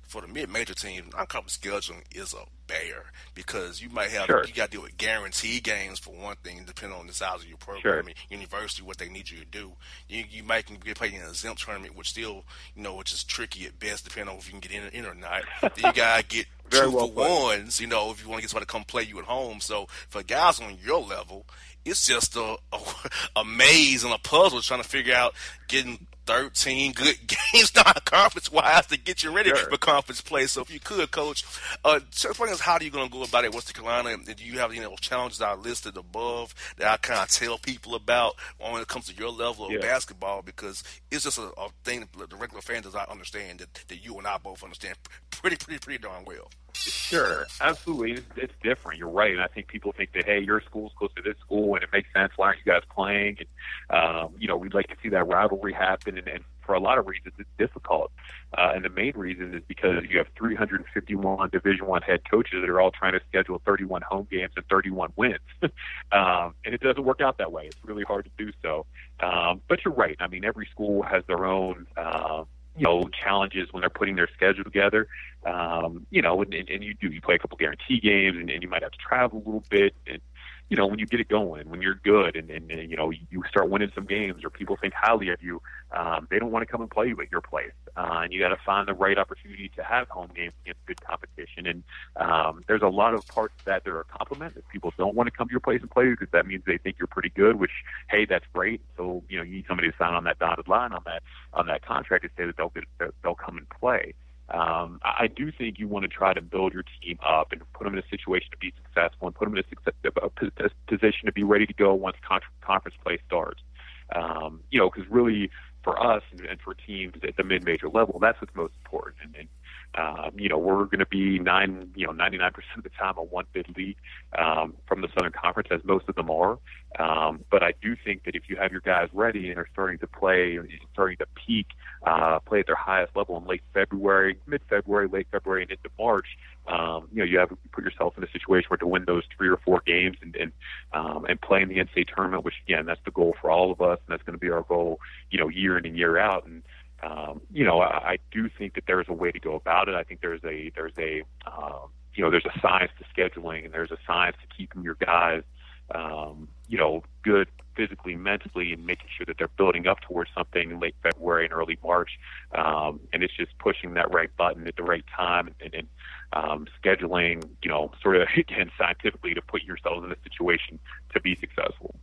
for the mid-major teams, non-conference scheduling is a bear because you might have sure. you got to deal with guarantee games for one thing, depending on the size of your program, sure. I mean, university, what they need you to do. You, you might can get played in an exempt tournament, which still, you know, which is tricky at best, depending on if you can get in, in or not. then you got to get two well for played. ones, you know, if you want to get somebody to come play you at home. So for guys on your level, it's just a, a, a maze and a puzzle trying to figure out getting 13 good games non-conference wise to get you ready sure. for conference play. So if you could, coach, uh, explain us how are you going to go about it? What's the Carolina? Do you have you know challenges I listed above that I kind of tell people about when it comes to your level of yeah. basketball? Because it's just a, a thing that the regular fan does not understand that, that you and I both understand pretty, pretty, pretty darn well. Sure, absolutely. It's, it's different. You're right, and I think people think that hey, your school's close to this school, and it makes sense. Why aren't you guys playing? And um, you know, we'd like to see that rivalry happen, and, and for a lot of reasons, it's difficult. Uh, and the main reason is because you have 351 Division One head coaches that are all trying to schedule 31 home games and 31 wins, um, and it doesn't work out that way. It's really hard to do so. Um, but you're right. I mean, every school has their own. Uh, you know challenges when they're putting their schedule together. Um, you know, and, and you do you play a couple guarantee games, and, and you might have to travel a little bit, and you know, when you get it going, when you're good and, and, and you know, you start winning some games or people think highly of you, um, they don't want to come and play you at your place. Uh, and you got to find the right opportunity to have home games against good competition. And um, there's a lot of parts that that are a compliment. If people don't want to come to your place and play you because that means they think you're pretty good, which, hey, that's great. So, you know, you need somebody to sign on that dotted line on that, on that contract to say that they'll, get, they'll come and play. Um, I do think you want to try to build your team up and put them in a situation to be successful and put them in a, success, a position to be ready to go once con- conference play starts. Um, you know, because really for us and for teams at the mid-major level, that's what's most important. And, and um, you know, we're going to be nine, you know, 99% of the time a one bid league um, from the Southern Conference, as most of them are. Um, but I do think that if you have your guys ready and are starting to play, starting to peak, uh, play at their highest level in late February, mid February, late February, and into March, um, you know, you have put yourself in a situation where to win those three or four games and and, um, and play in the NCAA tournament, which again, that's the goal for all of us, and that's going to be our goal, you know, year in and year out. And um, you know, I, I do think that there's a way to go about it. I think there's a there's a um, you know there's a science to scheduling and there's a science to keeping your guys um, you know good physically, mentally, and making sure that they're building up towards something in late February and early March. Um, and it's just pushing that right button at the right time and, and um, scheduling, you know, sort of again scientifically to put yourselves in a situation to be successful.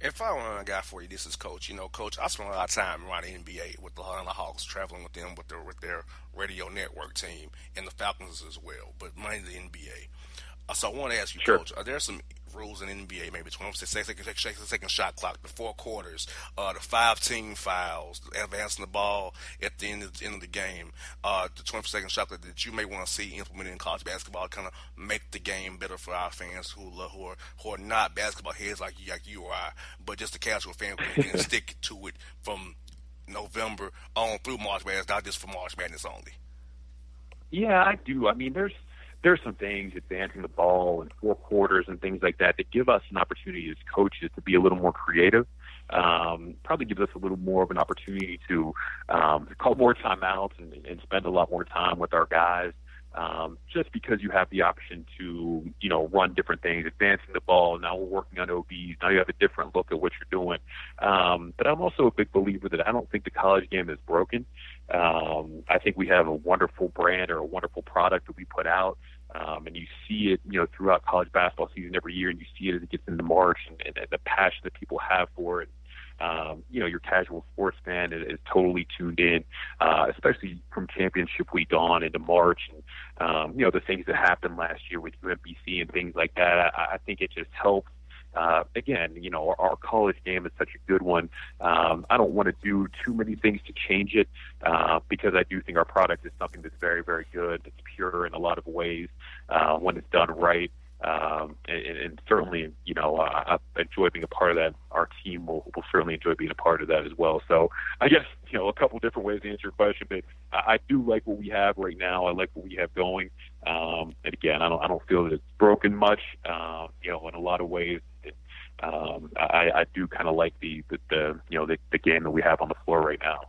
If I were a guy for you, this is Coach. You know, Coach, I spent a lot of time around the NBA with the Atlanta Hawks, traveling with them with their with their radio network team and the Falcons as well, but mainly the NBA. So I want to ask you, sure. Coach, are there some rules in NBA, maybe 20 second, second, second shot clock, the four quarters, uh, the five team fouls, advancing the ball at the end of the, end of the game, uh, the 20 second shot clock that you may want to see implemented in college basketball, kind of make the game better for our fans who who are who are not basketball heads like you, like you or I, but just the casual fan who can stick to it from November on through March Madness, not just for March Madness only. Yeah, I do. I mean, there's there's some things advancing the ball and four quarters and things like that that give us an opportunity as coaches to be a little more creative. Um, probably gives us a little more of an opportunity to um, call more timeouts and, and spend a lot more time with our guys. Um, just because you have the option to, you know, run different things, advancing the ball. Now we're working on OBs. Now you have a different look at what you're doing. Um, but I'm also a big believer that I don't think the college game is broken. Um, I think we have a wonderful brand or a wonderful product that we put out. Um, and you see it, you know, throughout college basketball season every year, and you see it as it gets into March, and, and, and the passion that people have for it. Um, you know, your casual sports fan is, is totally tuned in, uh, especially from championship week on into March, and um, you know the things that happened last year with UMBC and things like that. I, I think it just helps uh, again, you know, our, our college game is such a good one. Um, I don't want to do too many things to change it uh, because I do think our product is something that's very, very good. It's pure in a lot of ways uh, when it's done right. Um, and, and certainly, you know, uh, I enjoy being a part of that. Our team will, will certainly enjoy being a part of that as well. So I guess, you know, a couple different ways to answer your question, but I, I do like what we have right now. I like what we have going. Um, and again, I don't, I don't feel that it's broken much. Uh, you know, in a lot of ways, um, I, I do kind of like the, the, the you know the, the game that we have on the floor right now.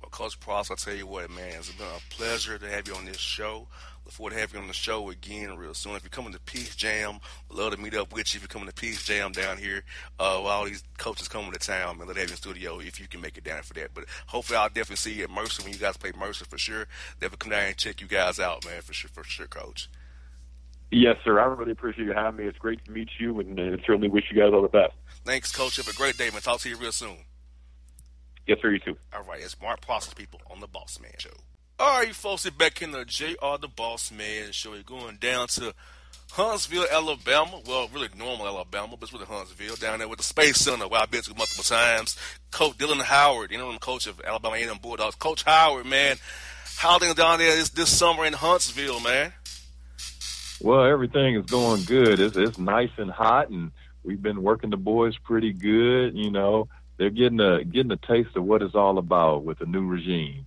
Well, Coach Pross, I tell you what, man, it's been a pleasure to have you on this show. Look forward to having you on the show again real soon. If you're coming to Peach Jam, love to meet up with you. If you're coming to Peach Jam down here, uh, all these coaches coming to town, man, let have you in studio if you can make it down for that. But hopefully, I'll definitely see you at Mercer when you guys play Mercer for sure. Definitely come down and check you guys out, man, for sure, for sure, Coach. Yes, sir. I really appreciate you having me. It's great to meet you, and, and certainly wish you guys all the best. Thanks, Coach. Have a great day, man. Talk to you real soon. Yes, sir. You too. All right. It's Mark Prosser people on the Boss Man Show. All right, folks. It's back in the JR the Boss Man Show. We're going down to Huntsville, Alabama. Well, really Normal Alabama, but it's really Huntsville down there with the Space Center where I've been to multiple times. Coach Dylan Howard, you know, the coach of Alabama A&M Bulldogs. Coach Howard, man, how things down there this, this summer in Huntsville, man? Well, everything is going good. It's, it's nice and hot, and we've been working the boys pretty good. You know, they're getting a getting a taste of what it's all about with the new regime.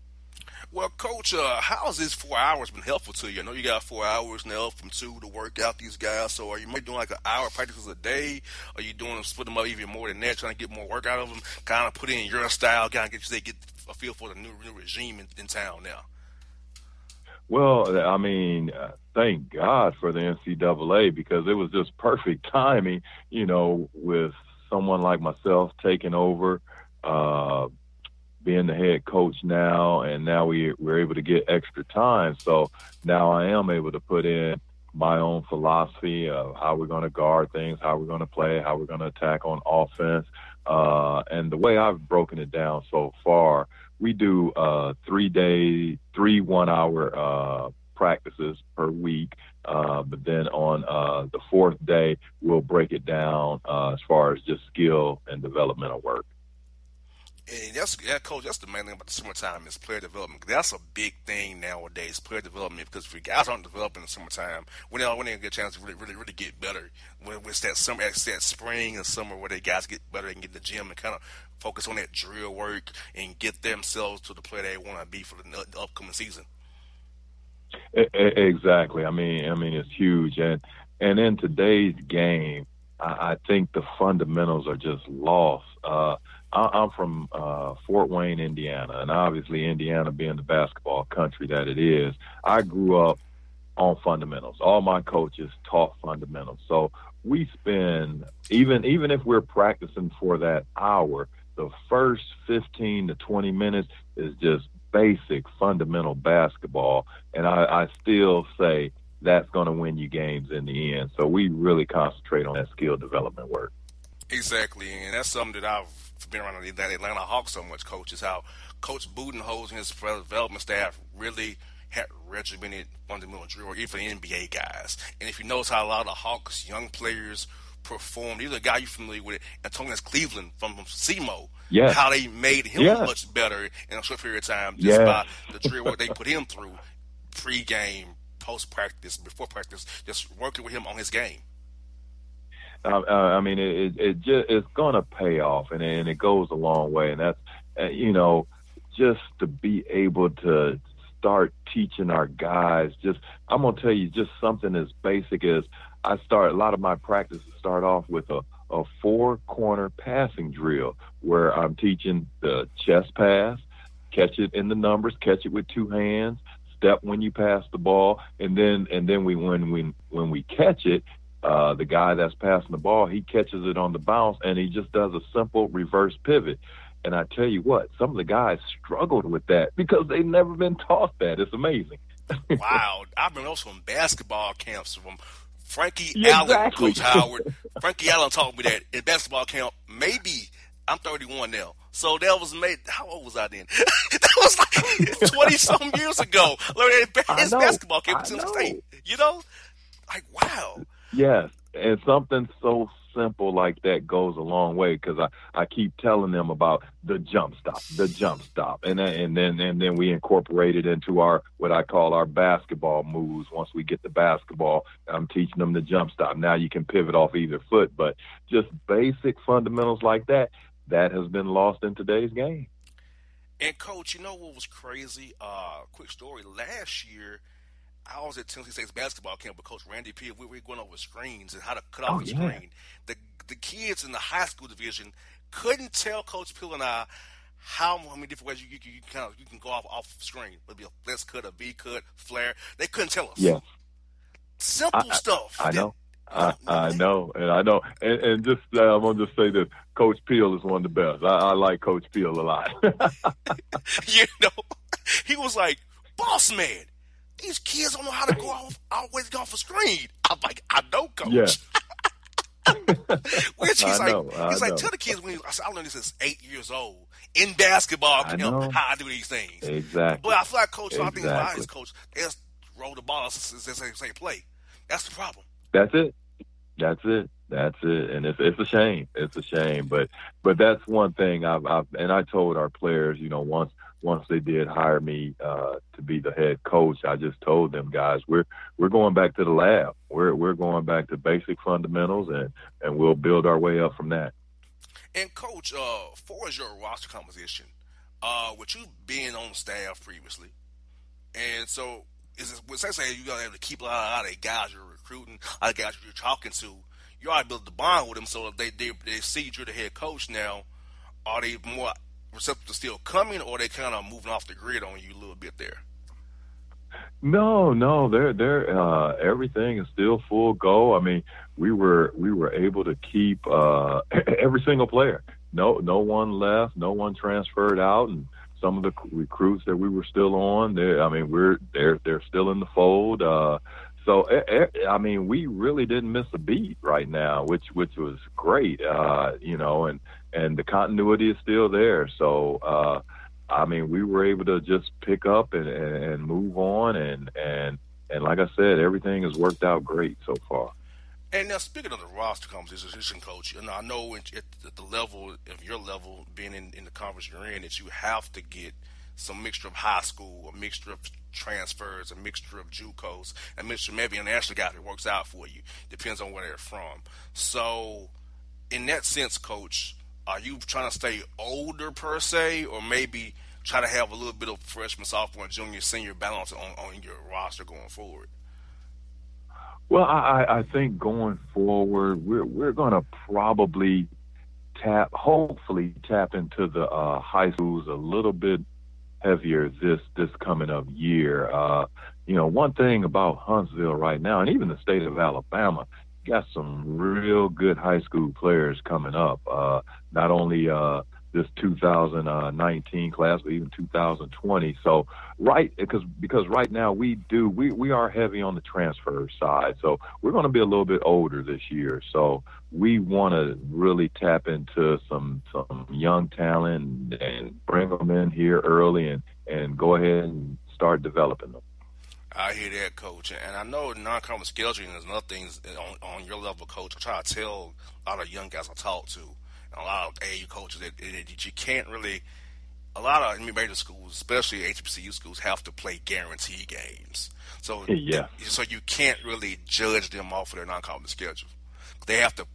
Well, Coach, uh, how has this four hours been helpful to you? I know you got four hours now from two to work out these guys. So are you maybe doing like an hour practices a day? Are you doing split them up even more than that, trying to get more work out of them? Kind of put in your style, kind of get you they get a feel for the new, new regime in, in town now. Well, I mean, uh, thank God for the NCAA because it was just perfect timing, you know, with someone like myself taking over. Uh, being the head coach now, and now we we're able to get extra time. So now I am able to put in my own philosophy of how we're going to guard things, how we're going to play, how we're going to attack on offense. Uh, and the way I've broken it down so far, we do uh, three day, three one hour uh, practices per week. Uh, but then on uh, the fourth day, we'll break it down uh, as far as just skill and developmental work. And that's yeah, coach. That's the main thing about the summertime is player development. That's a big thing nowadays, player development. Because if you guys aren't developing in the summertime, when they when they get a chance to really, really, really get better, when it's that summer, it's that spring and summer where they guys get better and get in the gym and kind of focus on that drill work and get themselves to the player they want to be for the upcoming season. Exactly. I mean, I mean, it's huge, and and in today's game, I, I think the fundamentals are just lost. Uh, I'm from uh, Fort Wayne, Indiana, and obviously Indiana being the basketball country that it is, I grew up on fundamentals. All my coaches taught fundamentals. So we spend even even if we're practicing for that hour, the first 15 to 20 minutes is just basic fundamental basketball, and I, I still say that's going to win you games in the end. So we really concentrate on that skill development work. Exactly, and that's something that I've been around the Atlanta Hawks so much, coach, is how Coach Budenholzer and his development staff really had regimented fundamental drill even for the NBA guys. And if you notice how a lot of the Hawks young players performed, either a guy you're familiar with, Antonius Cleveland from SEMO, yeah. how they made him yeah. much better in a short period of time just yeah. by the drill work they put him through pre-game, post-practice, before practice, just working with him on his game. Uh, I mean, it, it just it's gonna pay off, and and it goes a long way. And that's uh, you know, just to be able to start teaching our guys. Just I'm gonna tell you, just something as basic as I start. A lot of my practices start off with a a four corner passing drill where I'm teaching the chest pass, catch it in the numbers, catch it with two hands, step when you pass the ball, and then and then we when we when we catch it, uh, the guy that's passing the ball, he catches it on the bounce and he just does a simple reverse pivot. And I tell you what, some of the guys struggled with that because they've never been taught that. It's amazing. wow. I've been also in basketball camps from Frankie yeah, Allen, exactly. Coach Howard. Frankie Allen taught me that in basketball camp, maybe I'm 31 now. So that was made. How old was I then? that was like 20 some years ago. Learning his basketball camp at Tennessee State. You know, like wow. Yes, and something so simple like that goes a long way because I, I keep telling them about the jump stop, the jump stop, and then and then and then we incorporate it into our what I call our basketball moves. Once we get the basketball, I'm teaching them the jump stop. Now you can pivot off either foot, but just basic fundamentals like that that has been lost in today's game. And coach, you know what was crazy? Uh, quick story. Last year, I was at Tennessee State's basketball camp with Coach Randy P. We were going over screens and how to cut off oh, the yeah. screen. The the kids in the high school division couldn't tell Coach Peel and I how, many different ways you, you, you, can kind of you can go off off screen. It'd be a flex cut, a V cut, flare. They couldn't tell us. Yeah. Simple I, stuff. I, I that, know. I, I know, and I know, and, and just uh, I'm gonna just say that Coach Peel is one of the best. I, I like Coach Peel a lot. you know, he was like, "Boss man, these kids don't know how to go off, always go off a screen." I'm like, "I know, Coach." Yeah. Which he's I like, know, I he's like, know. tell the kids when he, I said, I learned this since eight years old in basketball. I You know, know. how I do these things. exactly. But I feel like coach, I think Exactly. his coach, they just roll the ball, as they say, say play. That's the problem. That's it. That's it. That's it. And it's it's a shame. It's a shame. But but that's one thing I've, I've and I told our players, you know, once once they did hire me uh, to be the head coach, I just told them guys, we're we're going back to the lab. We're we're going back to basic fundamentals and and we'll build our way up from that. And coach, uh, for your roster composition, uh, with you being on staff previously, and so is it, essentially you got to keep a lot, a lot of guys you're recruiting, a lot of guys you're talking to. You already built the bond with them, so they they they see you're the head coach now. Are they more receptive to still coming, or they kind of moving off the grid on you a little bit there? No, no, they're they're uh, everything is still full go. I mean, we were we were able to keep uh, every single player. No, no one left, no one transferred out, and some of the recruits that we were still on, they I mean, we're they're they're still in the fold. Uh, so I mean, we really didn't miss a beat right now, which which was great. Uh, you know, and and the continuity is still there. So. Uh, I mean, we were able to just pick up and, and move on, and and and like I said, everything has worked out great so far. And now, speaking of the roster composition, coach, and I know at the level of your level, being in, in the conference you're in, that you have to get some mixture of high school, a mixture of transfers, a mixture of JUCOs, a mixture maybe an national guy that works out for you. Depends on where they're from. So, in that sense, coach, are you trying to stay older per se, or maybe try to have a little bit of freshman, sophomore, junior, senior balance on, on your roster going forward? Well, I, I think going forward, we're we're going to probably tap, hopefully tap into the uh, high schools a little bit heavier this this coming up year. Uh, you know, one thing about Huntsville right now, and even the state of Alabama, got some real good high school players coming up. Uh, not only uh, this 2019 class, but even 2020. So right because because right now we do we we are heavy on the transfer side. So we're going to be a little bit older this year. So we want to really tap into some some young talent and bring them in here early and and go ahead and start developing them. I hear that, coach, and I know non-conference scheduling is another thing on, on your level, coach. I try to tell a lot of young guys I talk to, and a lot of AAU coaches that, that you can't really. A lot of major schools, especially HBCU schools, have to play guarantee games. So yeah. so you can't really judge them off of their non-conference schedule. They have to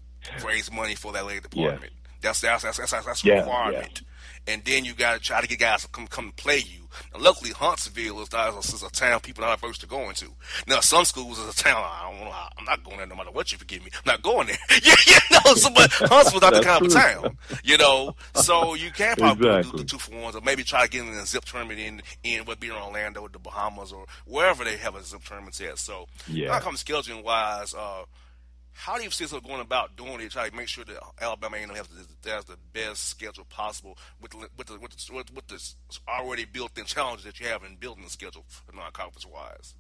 raise money for that league department. Yeah. That's that's that's that's, that's a yeah, requirement. And then you got to try to get guys to come come play you. And luckily, Huntsville is, is a town people are not averse to going to. Now, some schools is a town I don't know. I'm not going there no matter what you forgive me. I'm not going there. yeah, yeah, no. So, but Huntsville's not the kind of town, you know. So you can probably exactly. do the two for ones, or maybe try to get in a zip tournament in in what be in Orlando, or the Bahamas, or wherever they have a zip tournament at. So, yeah, not come scheduling wise. Uh, how do you see yourself going about doing it? Try to make sure that Alabama A&M has the, has the best schedule possible with the, with the, with the, with already built-in challenges that you have in building the schedule non-conference wise.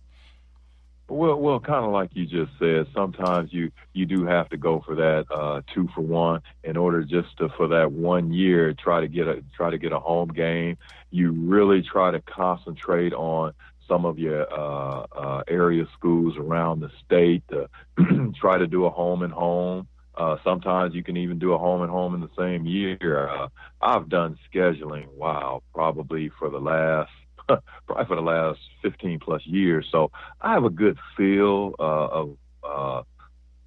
Well, well, kind of like you just said, sometimes you you do have to go for that uh, two for one in order just to for that one year try to get a try to get a home game. You really try to concentrate on some of your uh, uh, area schools around the state to try to do a home and home. Uh, sometimes you can even do a home and home in the same year. Uh, I've done scheduling, wow, probably for the last probably for the last 15 plus years. So I have a good feel uh, of uh,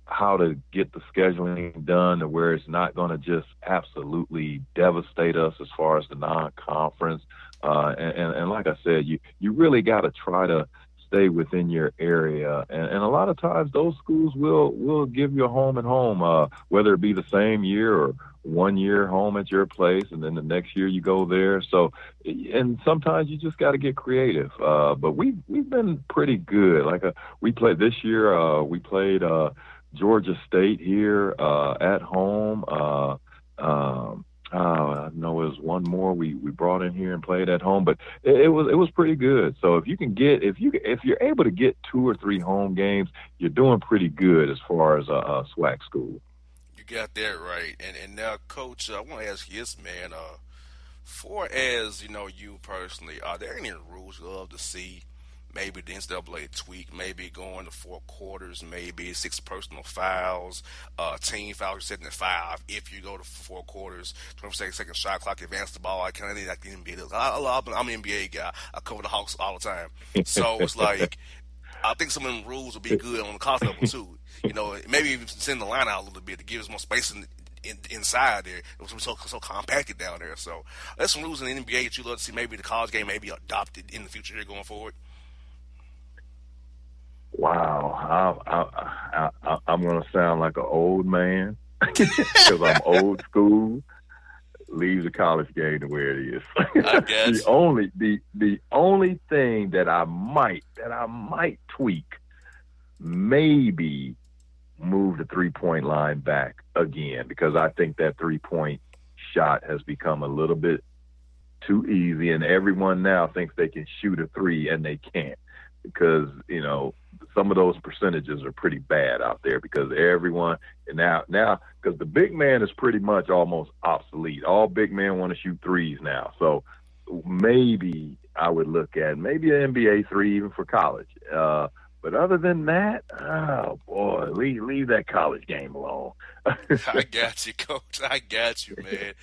how to get the scheduling done to where it's not going to just absolutely devastate us as far as the non-conference. Uh, and, and, like I said, you you really got to try to stay within your area, and, and a lot of times those schools will will give you a home and home, uh, whether it be the same year or one year home at your place, and then the next year you go there. So, and sometimes you just got to get creative. Uh, but we we've been pretty good. Like uh, we played this year, uh, we played uh, Georgia State here uh, at home. Uh, um, uh, I know it was one more we, we brought in here and played at home, but it, it, was it was pretty good. So if you can get if you if you're able to get two or three home games, you're doing pretty good as far as a, a SWAC school. You got that right. And and now, coach, I want to ask you this, man. Uh, for as you know, you personally, are there any rules you love to see? Maybe the NCAA tweak, maybe going to four quarters, maybe six personal fouls, uh, team fouls setting at five if you go to four quarters, 20 second, shot clock, advance the ball. I kind of need like the NBA. I, I, I'm an NBA guy. I cover the Hawks all the time. So it's like, I think some of them rules will be good on the cost level too. You know, maybe even send the line out a little bit to give us more space in, in, inside there. It was so so compacted down there. So there's some rules in the NBA that you love to see. Maybe the college game may be adopted in the future here going forward. Wow, I, I, I, am going to sound like an old man because I'm old school. Leave the college game the way it is. I guess the only the the only thing that I might that I might tweak, maybe move the three point line back again because I think that three point shot has become a little bit too easy, and everyone now thinks they can shoot a three and they can't because you know some of those percentages are pretty bad out there because everyone and now now because the big man is pretty much almost obsolete. All big men want to shoot threes now, so maybe I would look at maybe an NBA three even for college. Uh, but other than that, oh boy, leave leave that college game alone. I got you, coach. I got you, man.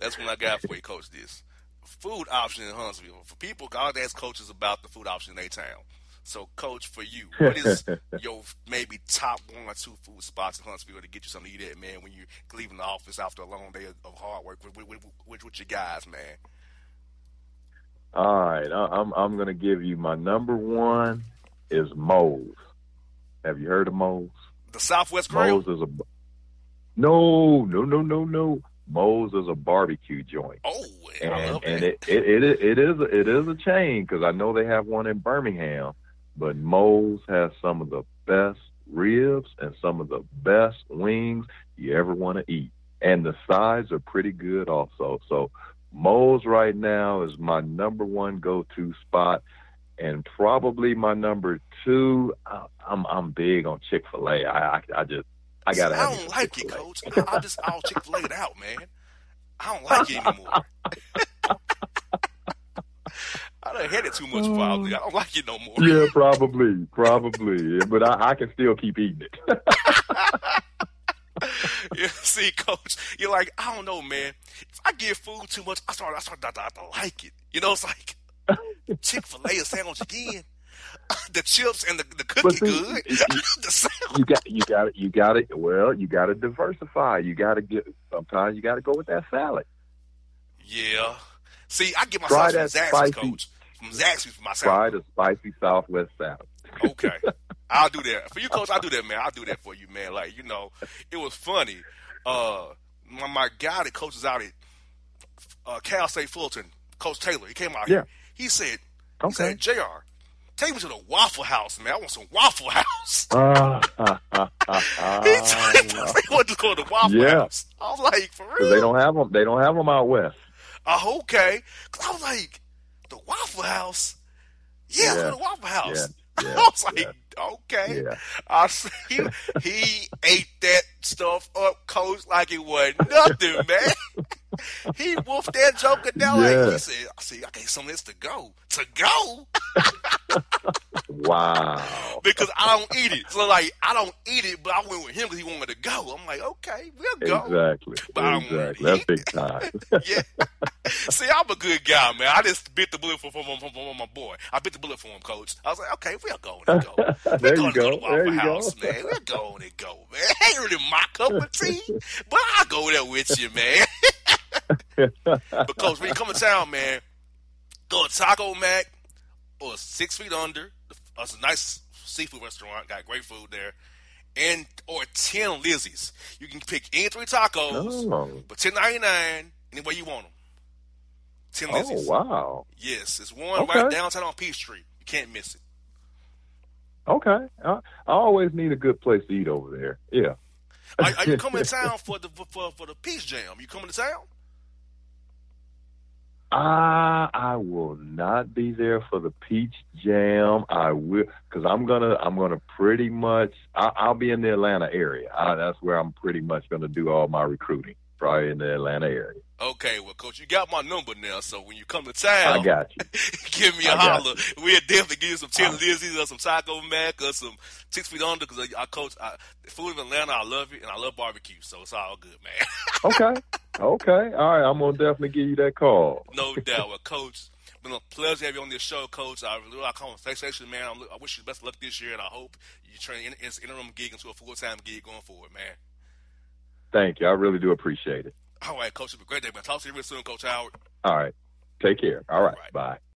That's what I got for you, coach. This food option in Huntsville for people. God ask coaches about the food option in their town. So, coach, for you, what is your maybe top one or two food spots in Huntsville to get you something to eat at, man, when you're leaving the office after a long day of hard work with, with, with, with your guys, man? All right, I'm I'm gonna give you my number one is Moe's. Have you heard of Moe's? The Southwest Grill. Moe's is a no, no, no, no, no. Moe's is a barbecue joint. Oh, and, and it, it, it it is it is a chain because I know they have one in Birmingham, but Moe's has some of the best ribs and some of the best wings you ever want to eat, and the sides are pretty good also. So Moe's right now is my number one go-to spot, and probably my number two. I, I'm I'm big on Chick Fil A. I, I I just I gotta. I don't like it, Coach. I just I'll Chick Fil A it out, man. I don't like it anymore. I done had it too much probably. Um, I don't like it no more. Yeah, probably, probably. but I, I can still keep eating it. yeah, see, coach, you're like, I don't know, man. If I give food too much, I start, I start not, not to like it. You know, it's like Chick Fil A sandwich again. the chips and the, the cookie see, good. You, you got you got it. You got it. Well, you got to diversify. You got to get. Sometimes you got to go with that salad. Yeah. See, I get myself some Zaxby's, coach. From Zaxby's for my salad. Try the spicy Southwest salad. okay. I'll do that. For you, coach, I'll do that, man. I'll do that for you, man. Like, you know, it was funny. Uh, my, my guy that coaches out at uh, Cal State Fullerton, Coach Taylor, he came out yeah. here. He said, he okay. said, JR, Take me to the Waffle House, man. I want some Waffle House. Uh, uh, uh, uh, he wanted to go to the Waffle yeah. House. I was like, for real? They don't have them. They don't have them out west. Uh, okay. I was like, the Waffle House. Yeah, yeah. the Waffle House. Yeah. Yeah. I was like, okay. Yeah. I see he, ate that stuff up, coach, like it was nothing, man. he wolfed that joker down like he said, I see, I gave some of this to go. To go? Wow. Because I don't eat it. So like I don't eat it, but I went with him because he wanted to go. I'm like, okay, we'll go. Exactly. But exactly. That's big time. yeah. See, I'm a good guy, man. I just bit the bullet for, for, for, for, my boy. I bit the bullet for him, coach. I was like, okay, we'll go and go. We're going to go to Waffle House, go. man. We're going to go, man. Ain't really my cup of tea, but I'll go there with you, man. because when you come to town, man, go to Taco Mac or Six Feet Under. It's a nice seafood restaurant. Got great food there. And or Tin Lizzy's. You can pick any three tacos, oh. but ten ninety nine any way you want them. Ten oh, Lizzy's. Oh wow! Yes, it's one okay. right downtown on Peachtree. You can't miss it. Okay, I, I always need a good place to eat over there. Yeah. are, are you coming to town for the for, for the Peach Jam? You coming to town? Ah, I will not be there for the peach jam. I will because I'm gonna I'm gonna pretty much I, will be in the Atlanta area. I, that's where I'm pretty much gonna do all my recruiting, probably in the Atlanta area. Okay, well, coach, you got my number now, so when you come to town, I got you. give me a holler. We'll definitely give you some uh, Lizzy's or some Taco Mac or some Six Feet Under because I coach I, food in Atlanta. I love it and I love barbecue, so it's all good, man. okay, okay, all right. I'm gonna definitely give you that call. no doubt, well, coach. Been a pleasure to have you on this show, Coach. I really like conversation, man. I'm, i wish you the best of luck this year, and I hope you turn in, interim gig into a full time gig going forward, man. Thank you. I really do appreciate it. All right, Coach. Have a great day, man. Talk to you real soon, Coach Howard. All right. Take care. All right. All right. Bye.